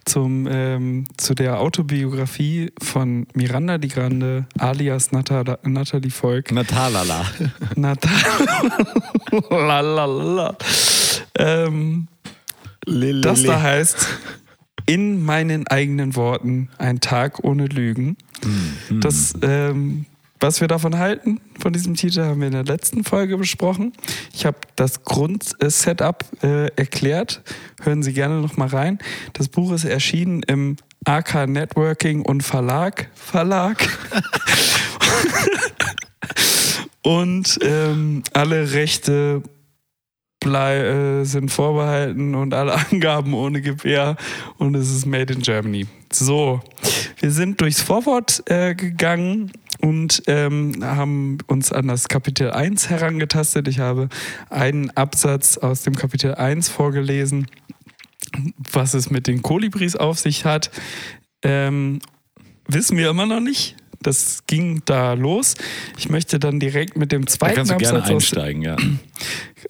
zum, ähm, zu der Autobiografie von Miranda Di Grande alias Nata Natalie Volk. Natalala. Natal. ähm, das da heißt, in meinen eigenen Worten, ein Tag ohne Lügen. Das, ähm, was wir davon halten, von diesem Titel, haben wir in der letzten Folge besprochen. Ich habe das Grundsetup äh, erklärt. Hören Sie gerne noch mal rein. Das Buch ist erschienen im AK Networking und Verlag. Verlag. und ähm, alle Rechte blei äh, sind vorbehalten und alle Angaben ohne Gewähr und es ist made in Germany. So, wir sind durchs Vorwort äh, gegangen und ähm, haben uns an das Kapitel 1 herangetastet. Ich habe einen Absatz aus dem Kapitel 1 vorgelesen, was es mit den Kolibris auf sich hat. Ähm, wissen wir immer noch nicht. Das ging da los. Ich möchte dann direkt mit dem Da zweiten kannst du gerne Absatz aus, einsteigen, ja.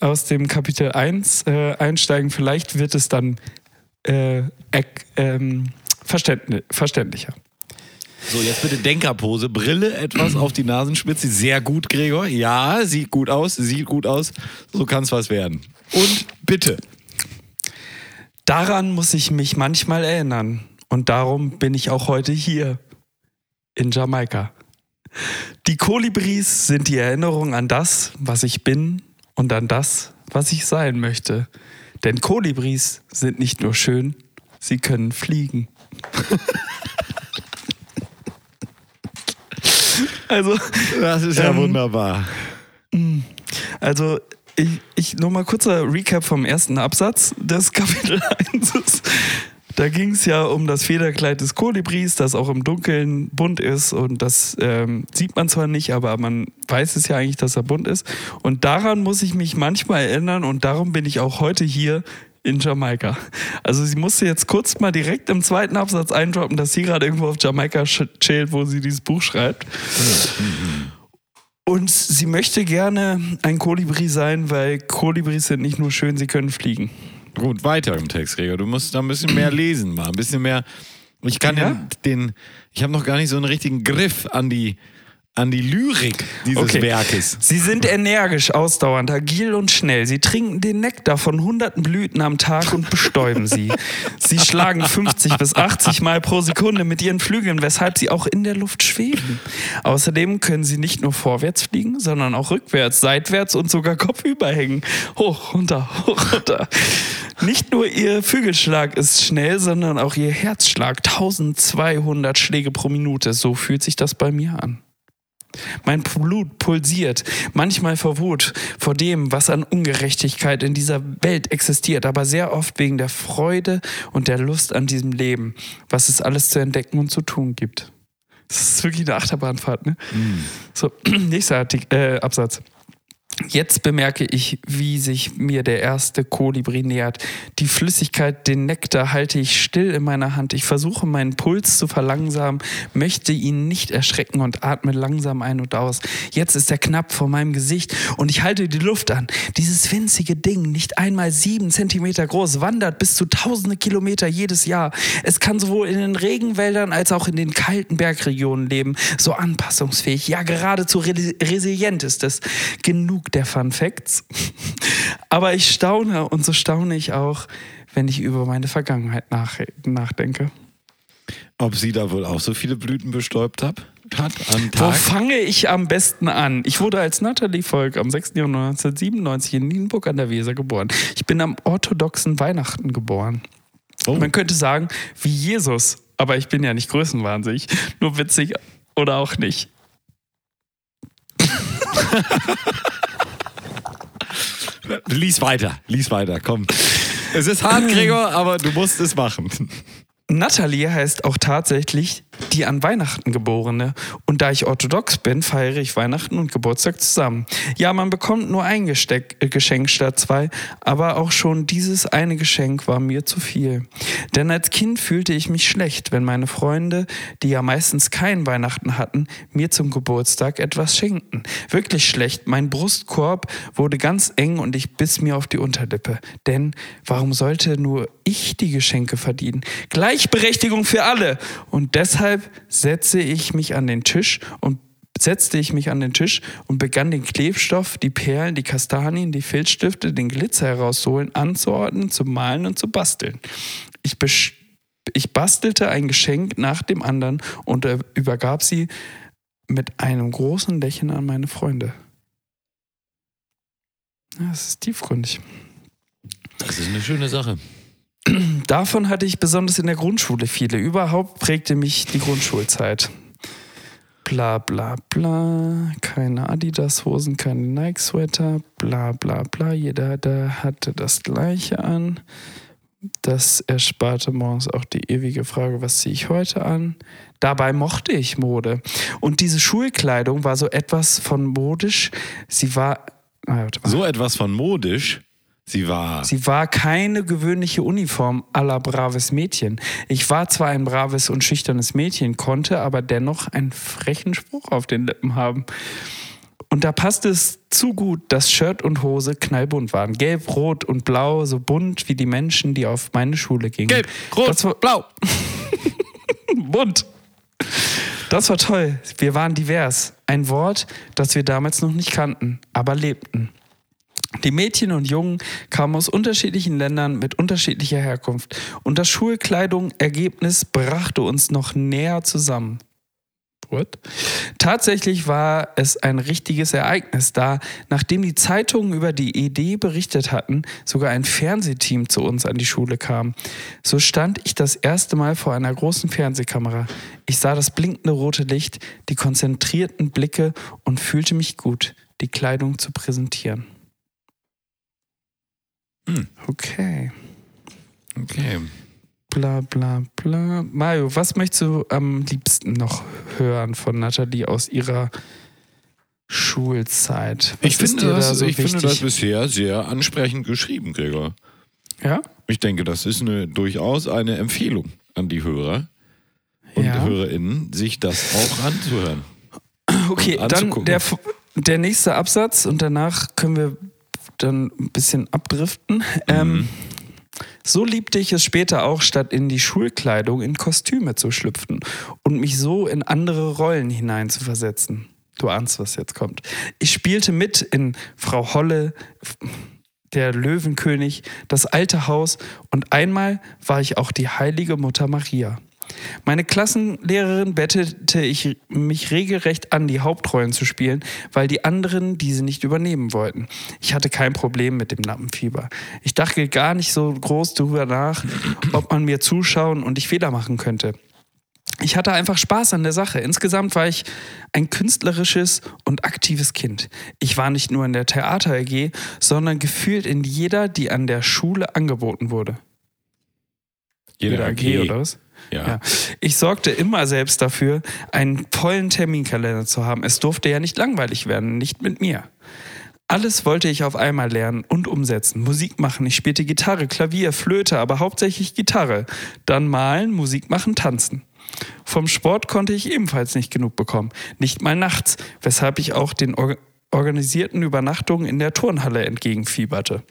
aus dem Kapitel 1 äh, einsteigen. Vielleicht wird es dann äh, ähm, verständli verständlicher. So, jetzt bitte Denkerpose. Brille etwas auf die Nasenspitze. Sehr gut, Gregor. Ja, sieht gut aus, sieht gut aus. So kann es was werden. Und bitte. Daran muss ich mich manchmal erinnern. Und darum bin ich auch heute hier in Jamaika. Die Kolibris sind die Erinnerung an das, was ich bin und an das, was ich sein möchte. Denn Kolibris sind nicht nur schön, sie können fliegen. also, Das ist ja Ähm, wunderbar. Also, ich, ich nur mal kurzer Recap vom ersten Absatz des Kapitel 1. Da ging es ja um das Federkleid des Kolibris, das auch im Dunkeln bunt ist und das ähm, sieht man zwar nicht, aber man weiß es ja eigentlich, dass er bunt ist. Und daran muss ich mich manchmal erinnern und darum bin ich auch heute hier in Jamaika. Also sie musste jetzt kurz mal direkt im zweiten Absatz eindroppen, dass sie gerade irgendwo auf Jamaika chillt, wo sie dieses Buch schreibt. Und sie möchte gerne ein Kolibri sein, weil Kolibris sind nicht nur schön, sie können fliegen. Gut, weiter im Text, Gregor. Du musst da ein bisschen mehr lesen, mal. Ein bisschen mehr. Ich kann Ja? den, den ich habe noch gar nicht so einen richtigen Griff an die, an die Lyrik dieses Okay. Werkes. Sie sind energisch, ausdauernd, agil und schnell. Sie trinken den Nektar von hunderten Blüten am Tag und bestäuben sie. Sie schlagen 50 bis 80 Mal pro Sekunde mit ihren Flügeln, weshalb sie auch in der Luft schweben. Außerdem können sie nicht nur vorwärts fliegen, sondern auch rückwärts, seitwärts und sogar kopfüber hängen. Hoch, runter, hoch, runter. Nicht nur ihr Flügelschlag ist schnell, sondern auch ihr Herzschlag. 1200 Schläge pro Minute. So fühlt sich das bei mir an. Mein Blut pulsiert, manchmal vor Wut, vor dem, was an Ungerechtigkeit in dieser Welt existiert, aber sehr oft wegen der Freude und der Lust an diesem Leben, was es alles zu entdecken und zu tun gibt. Das ist wirklich eine Achterbahnfahrt, ne? So, nächster Artik äh, Absatz. Jetzt bemerke ich, wie sich mir der erste Kolibri nähert. Die Flüssigkeit, den Nektar halte ich still in meiner Hand. Ich versuche meinen Puls zu verlangsamen, möchte ihn nicht erschrecken und atme langsam ein und aus. Jetzt ist er knapp vor meinem Gesicht und ich halte die Luft an. Dieses winzige Ding, nicht einmal sieben Zentimeter groß, wandert bis zu tausende Kilometer jedes Jahr. Es kann sowohl in den Regenwäldern als auch in den kalten Bergregionen leben. So anpassungsfähig, ja geradezu re resilient ist es. Genug der Fun Facts. Aber ich staune und so staune ich auch, wenn ich über meine Vergangenheit nach nachdenke. Ob sie da wohl auch so viele Blüten bestäubt hat? hat am Wo Tag? fange ich am besten an? Ich wurde als Natalie Volk am 6. Januar 1997 in Nienburg an der Weser geboren. Ich bin am orthodoxen Weihnachten geboren. Oh. Man könnte sagen, wie Jesus. Aber ich bin ja nicht größenwahnsinnig. Nur witzig oder auch nicht. Lies weiter, lies weiter, komm. Es ist hart, Gregor, aber du musst es machen. Natalie heißt auch tatsächlich die an Weihnachten geborene. Und da ich orthodox bin, feiere ich Weihnachten und Geburtstag zusammen. Ja, man bekommt nur ein Gesteck, äh, Geschenk statt zwei, aber auch schon dieses eine Geschenk war mir zu viel. Denn als Kind fühlte ich mich schlecht, wenn meine Freunde, die ja meistens kein Weihnachten hatten, mir zum Geburtstag etwas schenkten. Wirklich schlecht. Mein Brustkorb wurde ganz eng und ich biss mir auf die Unterlippe. Denn warum sollte nur ich die Geschenke verdienen? Gleichberechtigung für alle. Und deshalb setze ich mich an den Tisch und setzte ich mich an den Tisch und begann den Klebstoff, die Perlen, die Kastanien, die Filzstifte, den Glitzer herauszuholen, anzuordnen, zu malen und zu basteln. Ich, ich bastelte ein Geschenk nach dem anderen und übergab sie mit einem großen Lächeln an meine Freunde. Das ist tiefgründig. Das ist eine schöne Sache. Davon hatte ich besonders in der Grundschule viele. Überhaupt prägte mich die Grundschulzeit. Bla bla bla, keine Adidas-Hosen, keine Nike-Sweater, bla bla bla. Jeder da hatte das Gleiche an. Das ersparte morgens auch die ewige Frage, was ziehe ich heute an? Dabei mochte ich Mode. Und diese Schulkleidung war so etwas von modisch. Sie war. So etwas von modisch. Sie war. Sie war keine gewöhnliche Uniform aller braves Mädchen. Ich war zwar ein braves und schüchternes Mädchen, konnte aber dennoch einen frechen Spruch auf den Lippen haben. Und da passte es zu gut, dass Shirt und Hose knallbunt waren. Gelb, rot und blau, so bunt wie die Menschen, die auf meine Schule gingen. Gelb, rot, war- blau. bunt. Das war toll. Wir waren divers. Ein Wort, das wir damals noch nicht kannten, aber lebten. Die Mädchen und Jungen kamen aus unterschiedlichen Ländern mit unterschiedlicher Herkunft und das Schulkleidung-Ergebnis brachte uns noch näher zusammen. What? Tatsächlich war es ein richtiges Ereignis, da, nachdem die Zeitungen über die Idee berichtet hatten, sogar ein Fernsehteam zu uns an die Schule kam. So stand ich das erste Mal vor einer großen Fernsehkamera. Ich sah das blinkende rote Licht, die konzentrierten Blicke und fühlte mich gut, die Kleidung zu präsentieren. Okay. Okay. Bla bla bla. Mario, was möchtest du am liebsten noch hören von Nathalie aus ihrer Schulzeit? Was Ich, finde das, da so ich finde das bisher sehr ansprechend geschrieben, Gregor. Ja? Ich denke, das ist eine, durchaus eine Empfehlung an die Hörer und Ja. HörerInnen, sich das auch anzuhören. Okay, dann der, der nächste Absatz und danach können wir dann ein bisschen abdriften. Ähm, so liebte ich es später auch, statt in die Schulkleidung in Kostüme zu schlüpfen und mich so in andere Rollen hineinzuversetzen. Du ahnst, was jetzt kommt. Ich spielte mit in Frau Holle, der Löwenkönig, das alte Haus und einmal war ich auch die heilige Mutter Maria. Meine Klassenlehrerin bettete ich mich regelrecht an, die Hauptrollen zu spielen, weil die anderen diese nicht übernehmen wollten. Ich hatte kein Problem mit dem Lampenfieber. Ich dachte gar nicht so groß darüber nach, ob man mir zuschauen und ich Fehler machen könnte. Ich hatte einfach Spaß an der Sache. Insgesamt war ich ein künstlerisches und aktives Kind. Ich war nicht nur in der Theater AG, sondern gefühlt in jeder, die an der Schule angeboten wurde. Jeder AG oder was? Ja. Ja. Ich sorgte immer selbst dafür, einen vollen Terminkalender zu haben. Es durfte ja nicht langweilig werden, nicht mit mir. Alles wollte ich auf einmal lernen und umsetzen. Musik machen. Ich spielte Gitarre, Klavier, Flöte, aber hauptsächlich Gitarre. Dann malen, Musik machen, tanzen. Vom Sport konnte ich ebenfalls nicht genug bekommen. Nicht mal nachts, weshalb ich auch den Or organisierten Übernachtungen in der Turnhalle entgegenfieberte.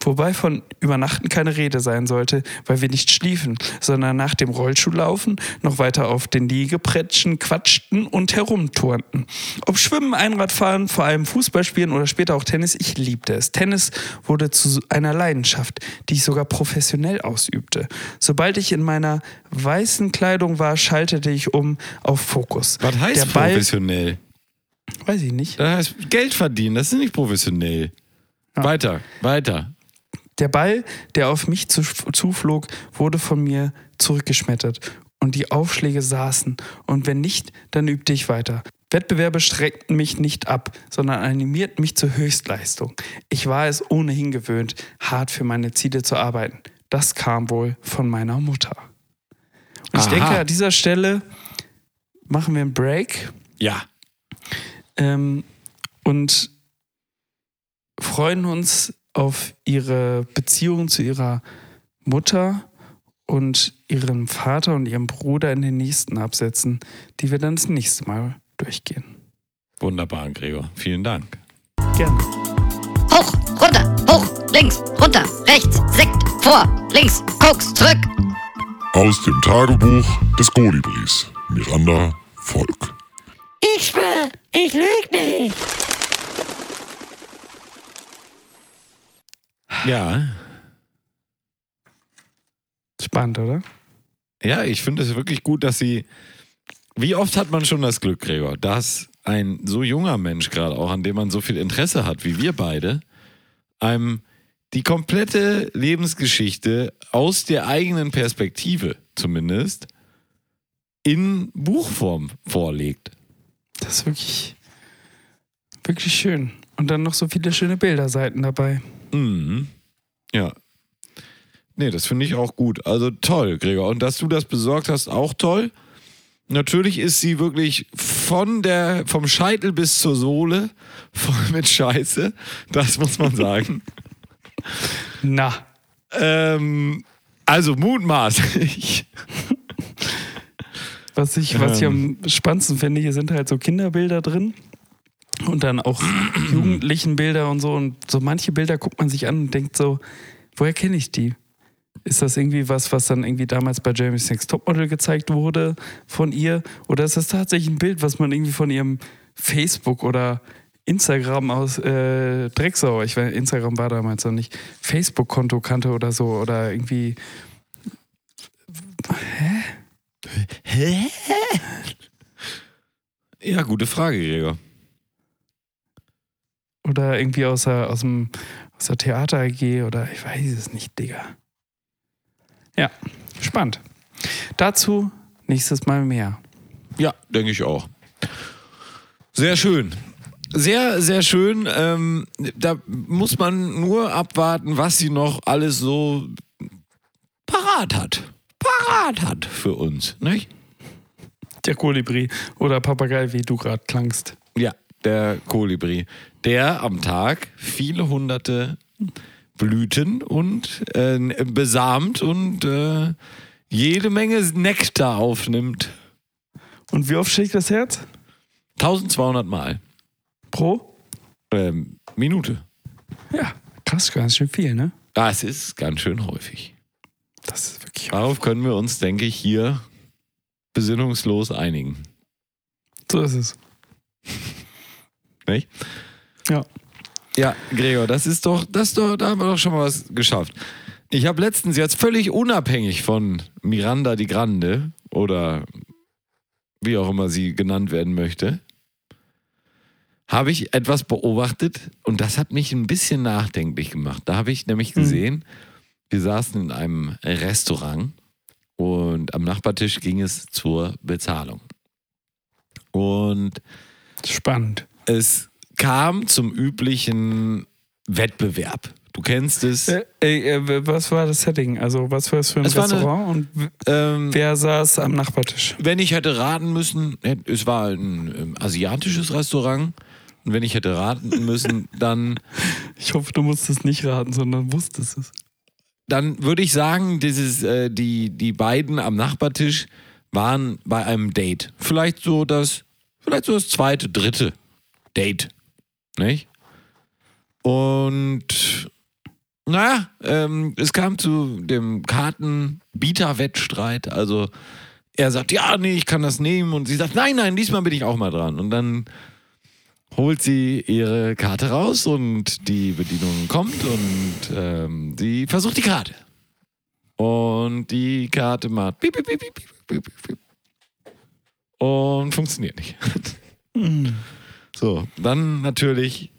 Wobei von Übernachten keine Rede sein sollte, weil wir nicht schliefen, sondern nach dem Rollschuhlaufen noch weiter auf den Liegeprätschen quatschten und herumturnten. Ob Schwimmen, Einradfahren, vor allem Fußballspielen oder später auch Tennis, ich liebte es. Tennis wurde zu einer Leidenschaft, die ich sogar professionell ausübte. Sobald ich in meiner weißen Kleidung war, schaltete ich um auf Fokus. Was heißt Der Ball- professionell? Weiß ich nicht. Das heißt Geld verdienen, das ist nicht professionell. Weiter, weiter. Der Ball, der auf mich zu, zuflog, wurde von mir zurückgeschmettert und die Aufschläge saßen. Und wenn nicht, dann übte ich weiter. Wettbewerbe streckten mich nicht ab, sondern animierten mich zur Höchstleistung. Ich war es ohnehin gewöhnt, hart für meine Ziele zu arbeiten. Das kam wohl von meiner Mutter. Und ich denke, an dieser Stelle machen wir einen Break Ja. Ähm, und freuen uns auf ihre Beziehung zu ihrer Mutter und ihrem Vater und ihrem Bruder in den nächsten Absätzen, die wir dann das nächste Mal durchgehen. Wunderbar, Gregor. Vielen Dank. Gerne. Hoch, runter, hoch, links, runter, rechts, Sekt, vor, links, Koks, zurück. Aus dem Tagebuch des Kolibris. Miranda Volk. Ich schwör, ich lüg nicht. Ja. Spannend, oder? Ja, ich finde es wirklich gut, dass sie. Wie oft hat man schon das Glück, Gregor, dass ein so junger Mensch gerade auch, an dem man so viel Interesse hat, wie wir beide, einem die komplette Lebensgeschichte aus der eigenen Perspektive zumindest in Buchform vorlegt. Das ist wirklich, wirklich schön. Und dann noch so viele schöne Bilderseiten dabei. Mhm. Ja. Nee, das finde ich auch gut. Also toll, Gregor. Und dass du das besorgt hast, auch toll. Natürlich ist sie wirklich von der, vom Scheitel bis zur Sohle voll mit Scheiße. Das muss man sagen. Na, ähm, also mutmaßlich. Was ich, was ich Ähm. am spannendsten finde, hier sind halt so Kinderbilder drin. Und dann auch Jugendlichenbilder und so. Und so manche Bilder guckt man sich an und denkt so, woher kenne ich die? Ist das irgendwie was, was dann irgendwie damals bei Jamie's Next Topmodel gezeigt wurde von ihr? Oder ist das tatsächlich ein Bild, was man irgendwie von ihrem Facebook oder Instagram aus äh, Drecksau, ich weiß, Instagram war damals noch nicht, Facebook-Konto kannte oder so? Oder irgendwie. Ja, gute Frage, Gregor. Oder irgendwie aus der, aus dem, aus der Theater AG oder ich weiß es nicht, Digga. Ja, spannend. Dazu nächstes Mal mehr. Ja, denke ich auch. Sehr schön. Sehr, sehr schön. Ähm, da muss man nur abwarten, was sie noch alles so parat hat. Parat hat für uns, nicht? Der Kolibri oder Papagei, wie du gerade klangst. Ja, der Kolibri, der am Tag viele hunderte Blüten und äh, besamt und äh, jede Menge Nektar aufnimmt. Und wie oft schlägt das Herz? 1200 Mal. Pro? Ähm, Minute. Ja, krass, ganz schön viel, ne? Das ist ganz schön häufig. Das ist wirklich. Darauf können wir uns, denke ich, hier besinnungslos einigen. So ist es. Nicht? Ja. Ja, Gregor, das ist doch, das ist doch, da haben wir doch schon mal was geschafft. Ich habe letztens jetzt völlig unabhängig von Miranda die Grande oder wie auch immer sie genannt werden möchte, habe ich etwas beobachtet und das hat mich ein bisschen nachdenklich gemacht. Da habe ich nämlich gesehen, wir saßen in einem Restaurant und am Nachbartisch ging es zur Bezahlung. Und Spannend. es kam zum üblichen Wettbewerb. Du kennst es. Äh, äh, was war das Setting? Also, was war das für ein Es war eine- Restaurant und Ähm, wer saß am Nachbartisch? wenn ich hätte raten müssen, es war ein ähm, asiatisches Restaurant Und wenn ich hätte raten müssen, dann, Ich hoffe, du musstest nicht raten, sondern wusstest es. Dann würde ich sagen, dieses, äh, die, die beiden am Nachbartisch waren bei einem Date. Vielleicht so das, vielleicht so das zweite, dritte Date. Nicht? Und naja, ähm, es kam zu dem Kartenbieterwettstreit. Also er sagt, ja, nee, ich kann das nehmen. Und sie sagt, nein, nein, diesmal bin ich auch mal dran. Und dann holt sie ihre Karte raus und die Bedienung kommt und ähm, sie versucht die Karte. Und die Karte macht piep, piep, piep, piep, piep, piep, und funktioniert nicht. So, dann natürlich,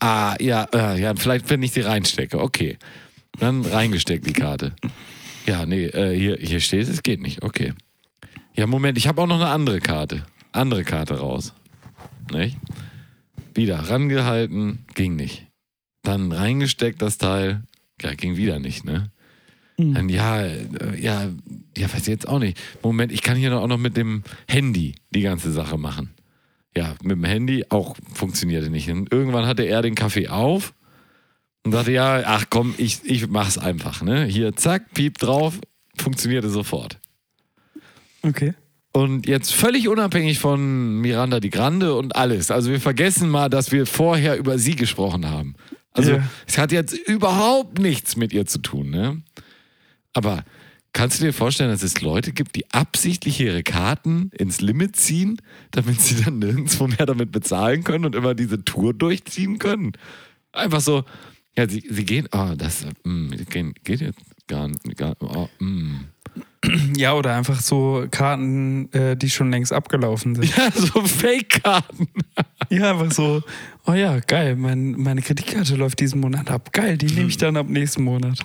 ah, ja, äh, ja, vielleicht, wenn ich sie reinstecke, okay. Dann reingesteckt die Karte. Ja, nee, äh, hier, hier steht es, es geht nicht, okay. Ja, Moment, ich habe auch noch eine andere Karte. Andere Karte raus. Nicht? Wieder rangehalten, ging nicht. Dann reingesteckt das Teil, ja, ging wieder nicht, ne? Dann ja, äh, ja, ja, weiß ich jetzt auch nicht. Moment, ich kann hier auch noch mit dem Handy die ganze Sache machen. Ja, mit dem Handy auch funktionierte nicht. Und irgendwann hatte er den Kaffee auf und sagte, ja, ach komm, ich, ich mach's einfach, ne? Hier, zack, piep drauf, funktionierte sofort. Okay. Und jetzt völlig unabhängig von Miranda die Grande und alles. Also wir vergessen mal, dass wir vorher über sie gesprochen haben. Also Ja. es hat jetzt überhaupt nichts mit ihr zu tun, ne? Aber kannst du dir vorstellen, dass es Leute gibt, die absichtlich ihre Karten ins Limit ziehen, damit sie dann nirgendwo mehr damit bezahlen können und immer diese Tour durchziehen können? Einfach so, ja, sie, sie gehen, ah, das mm, gehen, geht jetzt gar nicht, gar, oh, mm. Ja, oder einfach so Karten, äh, die schon längst abgelaufen sind. Ja, so Fake-Karten. Ja, einfach so, oh ja, geil, mein, meine Kreditkarte läuft diesen Monat ab. Geil, die nehme ich dann ab nächsten Monat.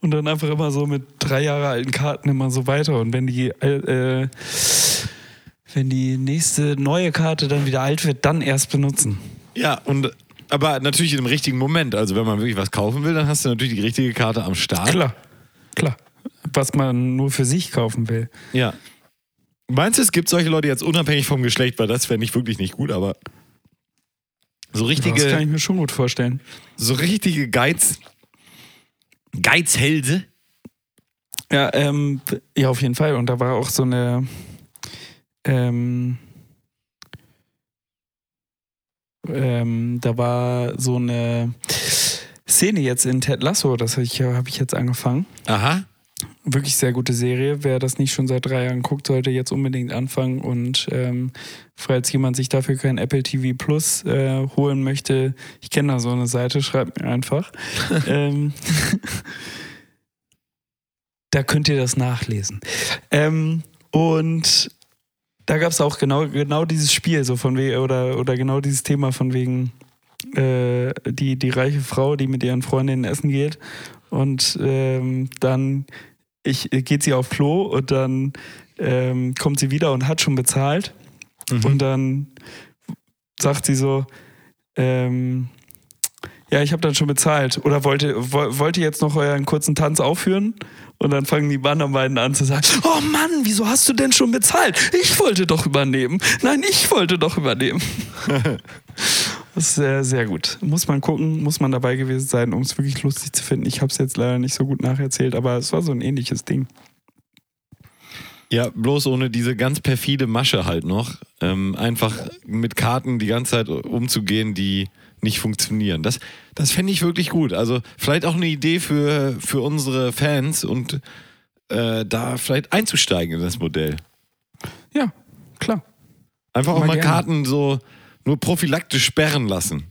Und dann einfach immer so mit drei Jahre alten Karten immer so weiter. Und wenn die, äh, wenn die nächste neue Karte dann wieder alt wird, dann erst benutzen. Ja, und aber natürlich in dem richtigen Moment. Also wenn man wirklich was kaufen will, dann hast du natürlich die richtige Karte am Start. Klar, klar. Was man nur für sich kaufen will. Ja. Meinst du, es gibt solche Leute jetzt unabhängig vom Geschlecht, weil das wäre nicht wirklich nicht gut, aber so Das kann ich richtige, mir schon gut vorstellen. so richtige Geiz, Geizhälse. Ja, ähm, ja, auf jeden Fall. Und da war auch so eine, ähm, ähm, da war so eine Szene jetzt in Ted Lasso, das habe ich, hab ich jetzt angefangen. Aha. Wirklich sehr gute Serie. Wer das nicht schon seit drei Jahren guckt, sollte jetzt unbedingt anfangen. Und ähm, falls jemand sich dafür kein Apple TV Plus äh, holen möchte, ich kenne da so eine Seite, schreibt mir einfach. ähm, da könnt ihr das nachlesen. Ähm, und da gab es auch genau, genau dieses Spiel, so von wegen, oder, oder genau dieses Thema von wegen äh, die, die reiche Frau, die mit ihren Freundinnen essen geht. Und ähm, dann ich, geht sie auf Klo und dann ähm, kommt sie wieder und hat schon bezahlt. Und dann sagt sie so, ähm, ja, ich habe dann schon bezahlt. Oder wollte, wo, wollt ihr jetzt noch euren kurzen Tanz aufführen? Und dann fangen die anderen beiden an zu sagen, oh Mann, wieso hast du denn schon bezahlt? Ich wollte doch übernehmen. Nein, ich wollte doch übernehmen. Das ist sehr, sehr gut. Muss man gucken, muss man dabei gewesen sein, um es wirklich lustig zu finden. Ich habe es jetzt leider nicht so gut nacherzählt, aber es war so ein ähnliches Ding. Ja, bloß ohne diese ganz perfide Masche halt noch. Ähm, einfach mit Karten die ganze Zeit umzugehen, die nicht funktionieren. Das, das fände ich wirklich gut. Also vielleicht auch eine Idee für, für unsere Fans und äh, da vielleicht einzusteigen in das Modell. Ja, klar. Einfach auch Mal mal. Karten so nur prophylaktisch sperren lassen.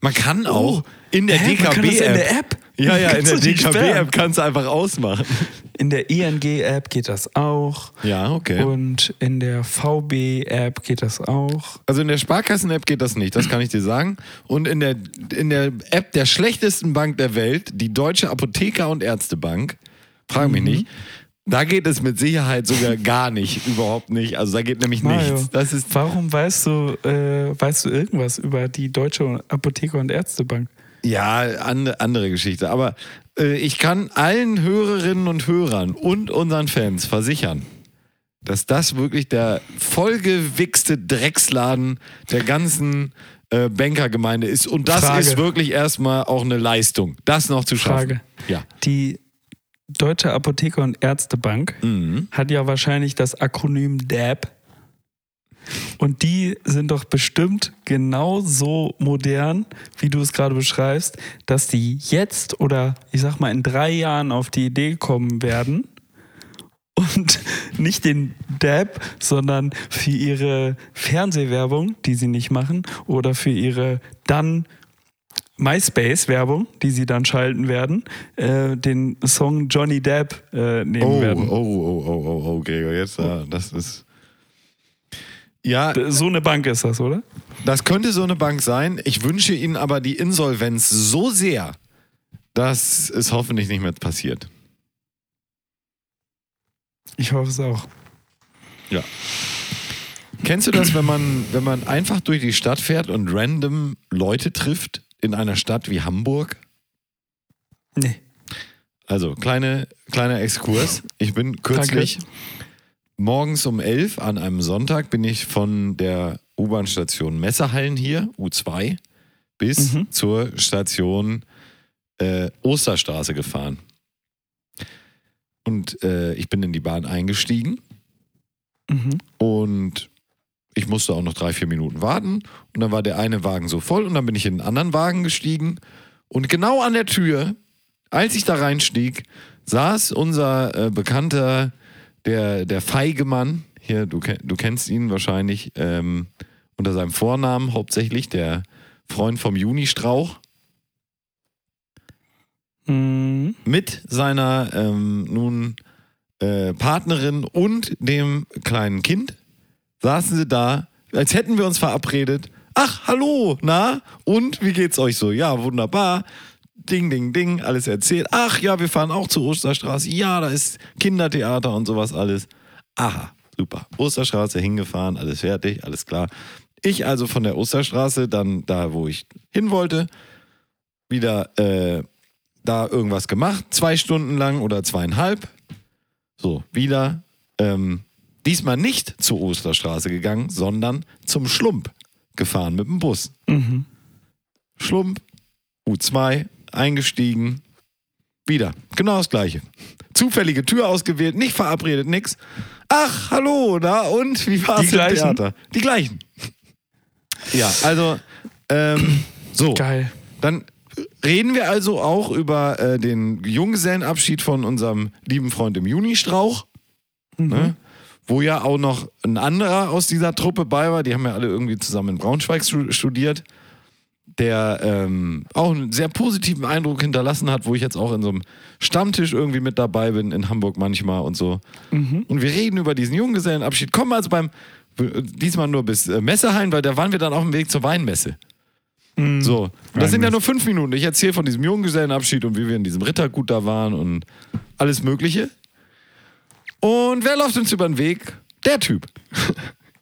Man kann auch in der Oh. Man kann das in der App? Ja, ja, in der? DKB-App kannst du einfach ausmachen. In der ING-App geht das auch. Ja, okay. Und in der VB-App geht das auch. Also in der Sparkassen-App geht das nicht, das kann ich dir sagen. Und in der, in der App der schlechtesten Bank der Welt, die Deutsche Apotheker- und Ärztebank, frag Mhm. mich nicht, da geht es mit Sicherheit sogar gar nicht, überhaupt nicht. Also da geht nämlich Mario, nichts. Das ist, warum weißt du, äh, weißt du irgendwas über die Deutsche Apotheker- und Ärztebank? ja, an, andere Geschichte. Aber äh, ich kann allen Hörerinnen und Hörern und unseren Fans versichern, dass das wirklich der vollgewichste Drecksladen der ganzen äh, Bankergemeinde ist. Und das Frage. ist wirklich erstmal auch eine Leistung, das noch zu schaffen. Frage. Ja. Die Deutsche Apotheker- und Ärztebank Mhm. hat ja wahrscheinlich das Akronym DAB. Und die sind doch bestimmt genauso modern, wie du es gerade beschreibst, dass die jetzt oder ich sag mal in drei Jahren auf die Idee kommen werden und nicht den DAB, sondern für ihre Fernsehwerbung, die sie nicht machen, oder für ihre dann MySpace-Werbung, die sie dann schalten werden, äh, den Song Johnny Depp äh, nehmen Oh, oh, werden. oh, oh, oh, oh, Gregor, jetzt, äh, das ist. Ja, So eine Bank ist das, oder? das könnte so eine Bank sein. Ich wünsche Ihnen aber die Insolvenz so sehr, dass es hoffentlich nicht mehr passiert. Ich hoffe es auch. Ja. Kennst du das, wenn man, wenn man einfach durch die Stadt fährt und random Leute trifft in einer Stadt wie Hamburg? Nee. Also, kleine, kleiner Exkurs. Ich bin kürzlich morgens um 11 an einem Sonntag bin ich von der U-Bahn-Station Messerhallen hier, U2, bis Mhm. zur Station äh, Osterstraße gefahren. Und äh, ich bin in die Bahn eingestiegen Mhm. und ich musste auch noch drei, vier Minuten warten. Und dann war der eine Wagen so voll und dann bin ich in einen anderen Wagen gestiegen. Und genau an der Tür, als ich da reinstieg, saß unser äh, bekannter, der, der feige Mann, hier, du, du kennst ihn wahrscheinlich ähm, unter seinem Vornamen hauptsächlich, der Freund vom Junistrauch, Mhm. mit seiner ähm, nun äh, Partnerin und dem kleinen Kind saßen sie da, als hätten wir uns verabredet. Ach, hallo, na? Und wie geht's euch so? Ja, wunderbar. Ding, ding, ding, alles erzählt. Ach ja, wir fahren auch zur Osterstraße. Ja, da ist Kindertheater und sowas alles. Aha, super. Osterstraße hingefahren, alles fertig, alles klar. Ich also von der Osterstraße, dann da, wo ich hin wollte, wieder äh, da irgendwas gemacht, zwei Stunden lang oder zweieinhalb. So, wieder. Ähm, diesmal nicht zur Osterstraße gegangen, sondern zum Schlump gefahren mit dem Bus. Mhm. Schlump, U2, eingestiegen, wieder. Genau das gleiche. Zufällige Tür ausgewählt, nicht verabredet, nix. Ach, hallo, na und wie war's Die im gleichen? Theater? Die gleichen. Ja, also, ähm, so. Geil. Dann reden wir also auch über äh, den Junggesellenabschied von unserem lieben Freund im Junistrauch. Ne? Wo ja auch noch ein anderer aus dieser Truppe bei war. Die haben ja alle irgendwie zusammen in Braunschweig stu- studiert. Der ähm, auch einen sehr positiven Eindruck hinterlassen hat, wo ich jetzt auch in so einem Stammtisch irgendwie mit dabei bin, in Hamburg manchmal und so. Und wir reden über diesen Junggesellenabschied. Kommen also beim, diesmal nur bis äh, Messehallen, weil da waren wir dann auf dem Weg zur Weinmesse. So, und das sind ja nur fünf Minuten. Ich erzähle von diesem Junggesellenabschied und wie wir in diesem Rittergut da waren und alles Mögliche. Und wer läuft uns über den Weg? Der Typ.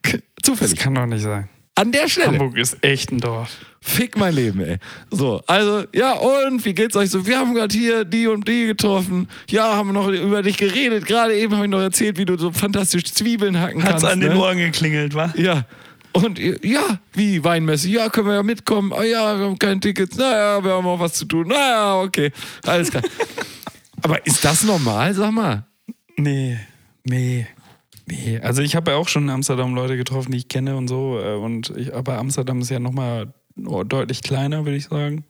Das Zufällig. kann doch nicht sein. An der Stelle. Hamburg ist echt ein Dorf. Fick mein Leben, ey. So, also, ja, und wie geht's euch so? Wir haben gerade hier die und die getroffen. Ja, haben wir noch über dich geredet. Gerade eben habe ich noch erzählt, wie du so fantastisch Zwiebeln hacken Hat's kannst. an den ne? Ohren geklingelt, wa? Ja. Und ja, wie Weinmesse? Ja, können wir ja mitkommen. Ah ja, wir haben keine Tickets. Naja, wir haben auch was zu tun. Naja, okay. Alles klar. Aber ist das normal, sag mal? Nee, nee. Nee, also ich habe ja auch schon in Amsterdam Leute getroffen, die ich kenne und so. äh, Und ich, aber Amsterdam ist ja nochmal deutlich kleiner, würde ich sagen.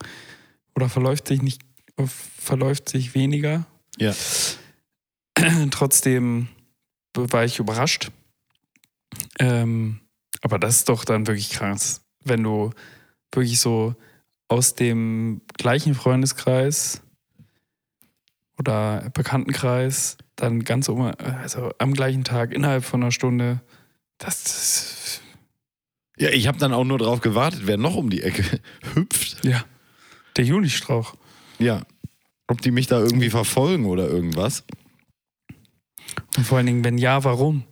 Oder verläuft sich nicht, verläuft sich weniger. Ja. Trotzdem war ich überrascht. Ähm, aber das ist doch dann wirklich krass, wenn du wirklich so aus dem gleichen Freundeskreis oder Bekanntenkreis dann ganz um, also am gleichen Tag innerhalb von einer Stunde, das ist Ja, ich habe dann auch nur drauf gewartet, wer noch um die Ecke hüpft. ja der Junistrauch. Ja. Ob die mich da irgendwie verfolgen oder irgendwas. Und vor allen Dingen, wenn ja, warum?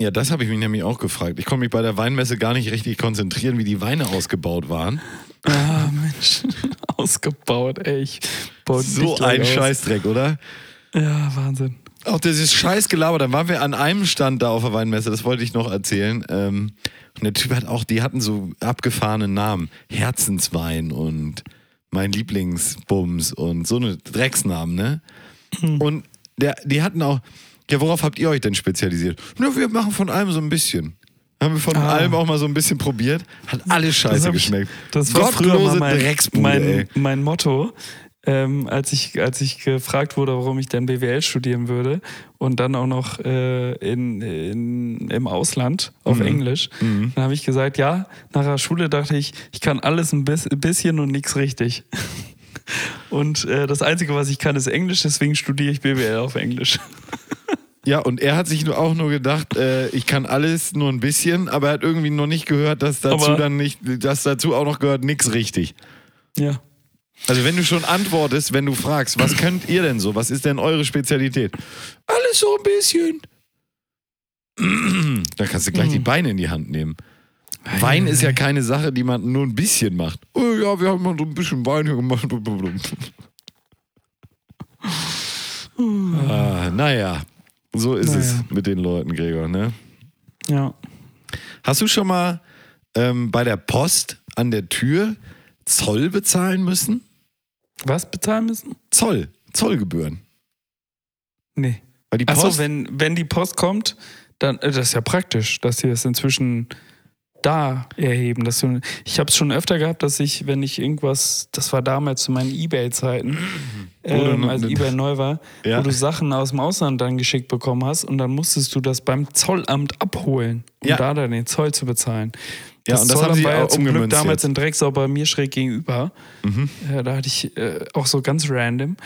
Ja, das habe ich mich nämlich auch gefragt. Ich konnte mich bei der Weinmesse gar nicht richtig konzentrieren, wie die Weine ausgebaut waren. Ah, Mensch, ausgebaut, ey. Ich baue So ein aus. Scheißdreck, oder? Ja, Wahnsinn. Auch dieses Scheißgelaber, dann waren wir an einem Stand da auf der Weinmesse, das wollte ich noch erzählen. Ähm, und der Typ hat auch, die hatten so abgefahrene Namen. Herzenswein und mein Lieblingsbums und so eine Drecksnamen, ne? Und der, die hatten auch, ja, worauf habt ihr euch denn spezialisiert? Na, wir machen von allem so ein bisschen. Haben wir von Ah. allem auch mal so ein bisschen probiert. Hat alles scheiße ich- geschmeckt. Das war früher mal Gottlose mein, Drecksbude, mein, mein Motto, ähm, als, ich, als ich gefragt wurde, warum ich dann BWL studieren würde und dann auch noch äh, in, in, im Ausland Mhm. auf Englisch. Dann habe ich gesagt, ja, nach der Schule dachte ich, ich kann alles ein bis- bisschen und nichts richtig. Und äh, das Einzige, was ich kann, ist Englisch, deswegen studiere ich BWL auf Englisch. Ja, und er hat sich nur auch nur gedacht, äh, ich kann alles nur ein bisschen, aber er hat irgendwie noch nicht gehört, dass dazu Aber- dann nicht, dass dazu auch noch gehört, nix richtig. Ja. Also wenn du schon antwortest, wenn du fragst, was könnt ihr denn so? Was ist denn eure Spezialität? Alles so ein bisschen. Da kannst du gleich die Beine in die Hand nehmen. Wein ist ja keine Sache, die man nur ein bisschen macht. Oh ja, wir haben mal so ein bisschen Wein hier gemacht. ah, naja, so ist es Naja. mit den Leuten, Gregor. Ne? Ja. Hast du schon mal ähm, bei der Post an der Tür Zoll bezahlen müssen? Was bezahlen müssen? Zoll, Zollgebühren. Nee. Weil die Post, Achso, wenn, wenn die Post kommt, dann, äh, das ist ja praktisch, dass sie das inzwischen da erheben. Dass du, ich habe es schon öfter gehabt, dass ich, wenn ich irgendwas, das war damals zu meinen Ebay-Zeiten, ähm, als Ebay neu war, Ja. wo du Sachen aus dem Ausland dann geschickt bekommen hast und dann musstest du das beim Zollamt abholen, um Ja. da dann den Zoll zu bezahlen. Ja, und das haben sie war ja auch zum Glück damals jetzt. Mhm. in Drecksau bei mir schräg gegenüber. Ja, da hatte ich äh, auch so ganz random.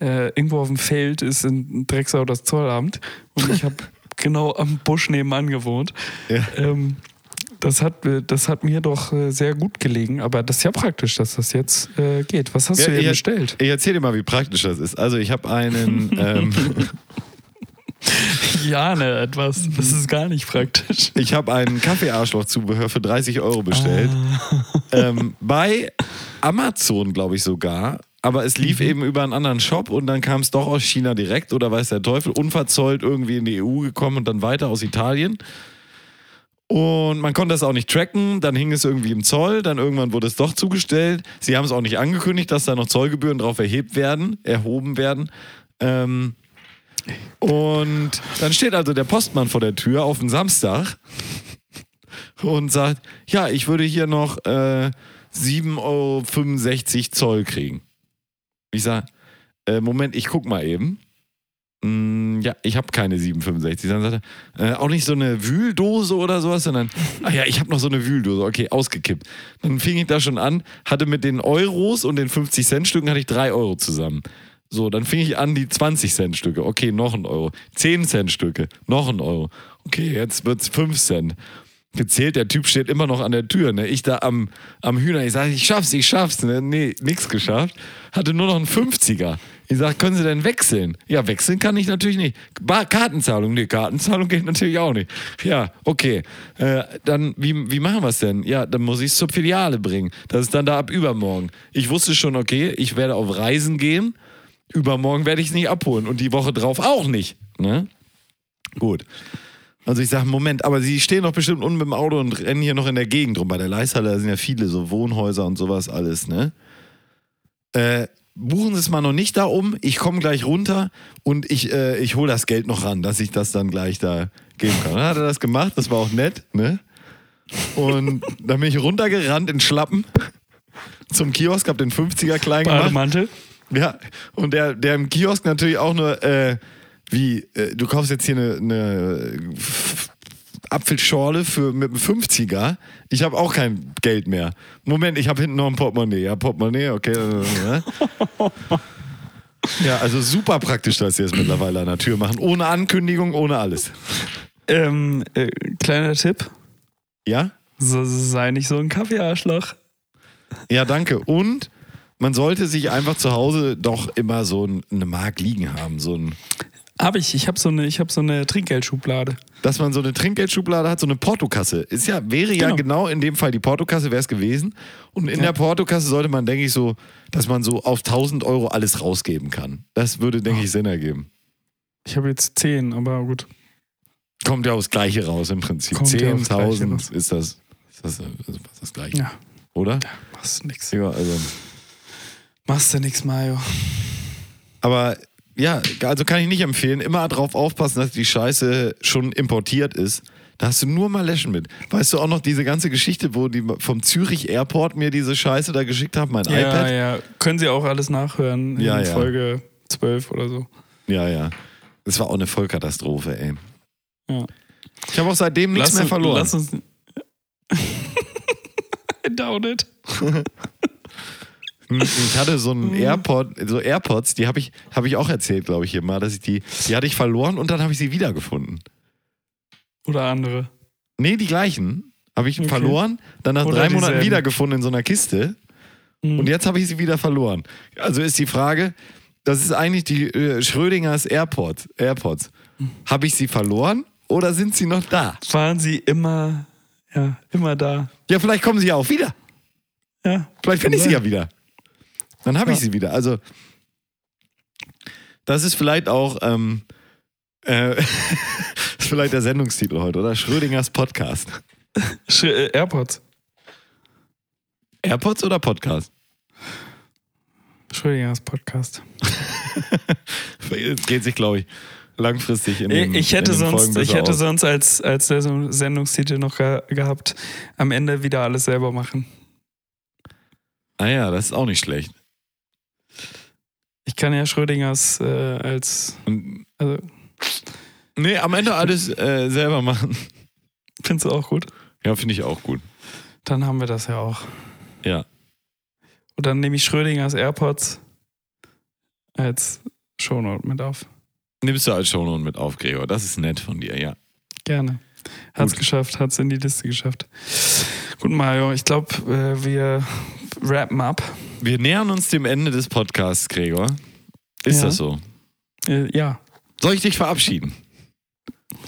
Äh, irgendwo auf dem Feld ist in Drecksau das Zollamt und ich habe genau am Busch nebenan gewohnt. Ja. Ähm, das, hat, äh, das hat mir doch äh, sehr gut gelegen, aber das ist ja praktisch, dass das jetzt äh, geht. Was hast Ja, du hier bestellt? Ich erzähl dir mal, wie praktisch das ist. Also ich habe einen, ähm, Ja, ne, etwas. Das ist gar nicht praktisch. ich habe einen Kaffeearschloch-Zubehör für 30 Euro bestellt. Ähm, bei Amazon, glaube ich sogar. Aber es lief eben über einen anderen Shop und dann kam es doch aus China direkt oder weiß der Teufel, unverzollt irgendwie in die EU gekommen und dann weiter aus Italien. Und man konnte das auch nicht tracken, dann hing es irgendwie im Zoll, dann irgendwann wurde es doch zugestellt. Sie haben es auch nicht angekündigt, dass da noch Zollgebühren drauf erhebt werden, erhoben werden. Ähm, und dann steht also der Postmann vor der Tür auf den Samstag und sagt, ja, ich würde hier noch äh, 7,65 Euro Zoll kriegen. Ich sage, äh, Moment, ich guck mal eben. Mm, ja, ich habe keine 7,65. Dann sagt er, äh, auch nicht so eine Wühldose oder sowas, sondern, ah ja, ich habe noch so eine Wühldose. Okay, ausgekippt. Dann fing ich da schon an, hatte mit den Euros und den 50-Cent-Stücken hatte ich 3 Euro zusammen. So, dann fing ich an, die 20-Cent-Stücke. Okay, noch ein Euro. 10-Cent-Stücke, noch ein Euro. Okay, jetzt wird's 5 Cent. Gezählt, der Typ steht immer noch an der Tür. Ne? Ich da am, am Hühner, ich sage, ich schaff's, ich schaff's. Ne? Nee, nix geschafft. Hatte nur noch einen 50er. Ich sage, können Sie denn wechseln? Ja, wechseln kann ich natürlich nicht. Bar Kartenzahlung, nee, Kartenzahlung geht natürlich auch nicht. Ja, okay. Äh, dann, wie, wie machen wir es denn? Ja, dann muss ich es zur Filiale bringen. Das ist dann da ab übermorgen. Ich wusste schon, okay, ich werde auf Reisen gehen. Übermorgen werde ich es nicht abholen und die Woche drauf auch nicht. Ne? Gut. Also ich sage, Moment, aber Sie stehen doch bestimmt unten mit dem Auto und rennen hier noch in der Gegend rum. Bei der Leishalle da sind ja viele so Wohnhäuser und sowas alles, ne? Äh, buchen Sie es mal noch nicht da um. Ich komme gleich runter und ich, äh, ich hole das Geld noch ran, dass ich das dann gleich da geben kann. Dann hat er das gemacht, das war auch nett, ne? Und dann bin ich runtergerannt in Schlappen zum Kiosk, hab den 50er klein gemacht. Bademantel. Ja, und der, der im Kiosk natürlich auch nur, äh, wie, äh, du kaufst jetzt hier eine, eine F- Apfelschorle für, mit einem 50er. Ich habe auch kein Geld mehr. Moment, ich habe hinten noch ein Portemonnaie. Ja, Portemonnaie, okay. äh, ja, also super praktisch, dass sie es mittlerweile an der Tür machen. Ohne Ankündigung, ohne alles. Ähm, äh, kleiner Tipp. Ja? So, sei nicht so ein Kaffeearschloch. Ja, danke. Und man sollte sich einfach zu Hause doch immer so ein- eine Mark liegen haben. So ein, Hab ich. Ich habe so eine, ich habe so eine Trinkgeldschublade. dass man so eine Trinkgeldschublade hat, so eine Portokasse. Ist ja, wäre ja Genau. genau in dem Fall die Portokasse wäre es gewesen. Und in Ja. der Portokasse sollte man, denke ich, so, dass man so auf 1000 Euro alles rausgeben kann. Das würde, denke ich, Sinn ergeben. Ich habe jetzt 10, aber gut. Kommt ja aufs Gleiche raus im Prinzip. Kommt ja aufs Gleiche 10.000 raus. ist das, ist das, ist das Gleiche. Ja, Oder? machst du nix. Ja, also. Machst du nix, Mario. Aber ja, also kann ich nicht empfehlen. Immer drauf aufpassen, dass die Scheiße schon importiert ist. Da hast du nur mal Läschen mit. Weißt du auch noch diese ganze Geschichte, wo die vom Zürich Airport mir diese Scheiße da geschickt haben, mein Ja, iPad? ja. Können Sie auch alles nachhören in Ja, ja. Folge 12 oder so. Ja, ja. Das war auch eine Vollkatastrophe, ey. Ja. Ich habe auch seitdem nichts mehr verloren. Lass uns. I doubt it. Ich hatte so einen AirPod, so AirPods, die habe ich, hab ich auch erzählt, glaube ich, hier mal, dass ich die, die hatte ich verloren und dann habe ich sie wiedergefunden. Oder andere. Nee, die gleichen. Habe ich Okay. verloren, dann nach Oder drei Monaten dieselben. wiedergefunden in so einer Kiste. Mhm. Und jetzt habe ich sie wieder verloren. Also ist die Frage, das ist eigentlich die äh, Schrödingers AirPods. AirPods. Mhm. Habe ich sie verloren oder sind sie noch da? Waren Sie immer, ja, immer da. Ja, vielleicht kommen sie ja auch wieder. Ja. Vielleicht finde ich sie ja wieder. Dann habe ich Ja. sie wieder. Also, das ist vielleicht auch ähm, äh, ist vielleicht der Sendungstitel heute, oder? Schrödingers Podcast. Sch äh, AirPods. AirPods oder Podcast? Schrödingers Podcast. Geht sich, glaube ich, langfristig in den ich hätte den sonst, ich hätte aus. sonst als, als Sendung- Sendungstitel noch ge gehabt, am Ende wieder alles selber machen. Ah ja, das ist auch nicht schlecht. Ich kann ja Schrödingers äh, als, also, nee, am Ende alles äh, selber machen. findest du auch gut? Ja, finde ich auch gut. Dann haben wir das ja auch. Ja. Und dann nehme ich Schrödingers AirPods als Shownote mit auf. Nimmst du als Shownote mit auf, Gregor. Das ist nett von dir, ja. Gerne. Hat's Gut. geschafft, hat's in die Liste geschafft. Gut, Mario, ich glaube, äh, wir wrappen up. Wir nähern uns dem Ende des Podcasts, Gregor. Ist Ja. das so? Äh, ja. Soll ich dich verabschieden?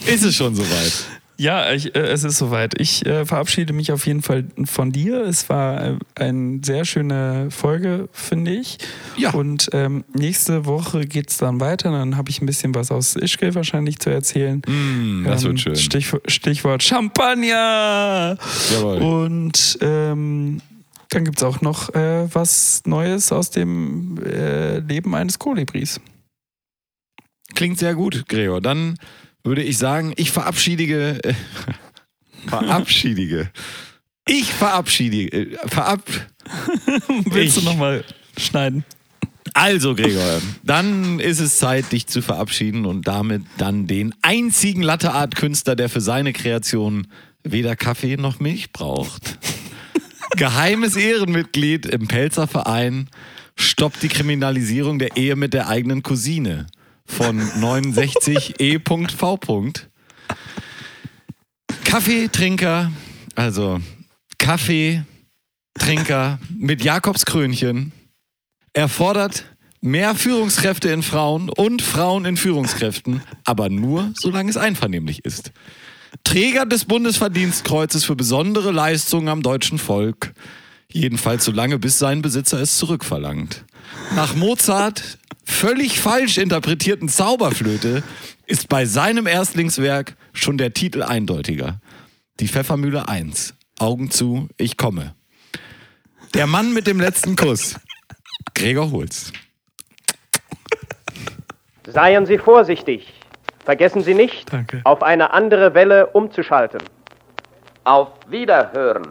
Ist es schon soweit? Ja, ich, äh, es ist soweit. Ich äh, verabschiede mich auf jeden Fall von dir. Es war äh, eine sehr schöne Folge, finde ich. Ja. Und ähm, nächste Woche geht's dann weiter. Dann habe ich ein bisschen was aus Ischgl wahrscheinlich zu erzählen. Mm, das Ähm, wird schön. Stichwort, Stichwort Champagner. Jawohl. Und ähm, dann gibt es auch noch äh, was Neues aus dem äh, Leben eines Kolibris. Klingt sehr gut, Gregor. Dann würde ich sagen, ich verabschiedige. Äh, verabschiedige. Ich verabschiedige. Äh, verab. Willst Ich- du nochmal schneiden? Also, Gregor, dann ist es Zeit, dich zu verabschieden und damit dann den einzigen Latteart-Künstler, der für seine Kreation weder Kaffee noch Milch braucht. Geheimes Ehrenmitglied im Pelzer Verein stoppt die Kriminalisierung der Ehe mit der eigenen Cousine von 69e.v. Kaffeetrinker, also Kaffeetrinker mit Jakobskrönchen, er fordert mehr Führungskräfte in Frauen und Frauen in Führungskräften, aber nur, solange es einvernehmlich ist. Träger des Bundesverdienstkreuzes für besondere Leistungen am deutschen Volk. Jedenfalls solange, bis sein Besitzer es zurückverlangt. Nach Mozart völlig falsch interpretierten Zauberflöte ist bei seinem Erstlingswerk schon der Titel eindeutiger. Die Pfeffermühle 1. Augen zu, ich komme. Der Mann mit dem letzten Kuss. Gregor Holz. Seien Sie vorsichtig. Vergessen Sie nicht, Danke. auf eine andere Welle umzuschalten. Auf Wiederhören.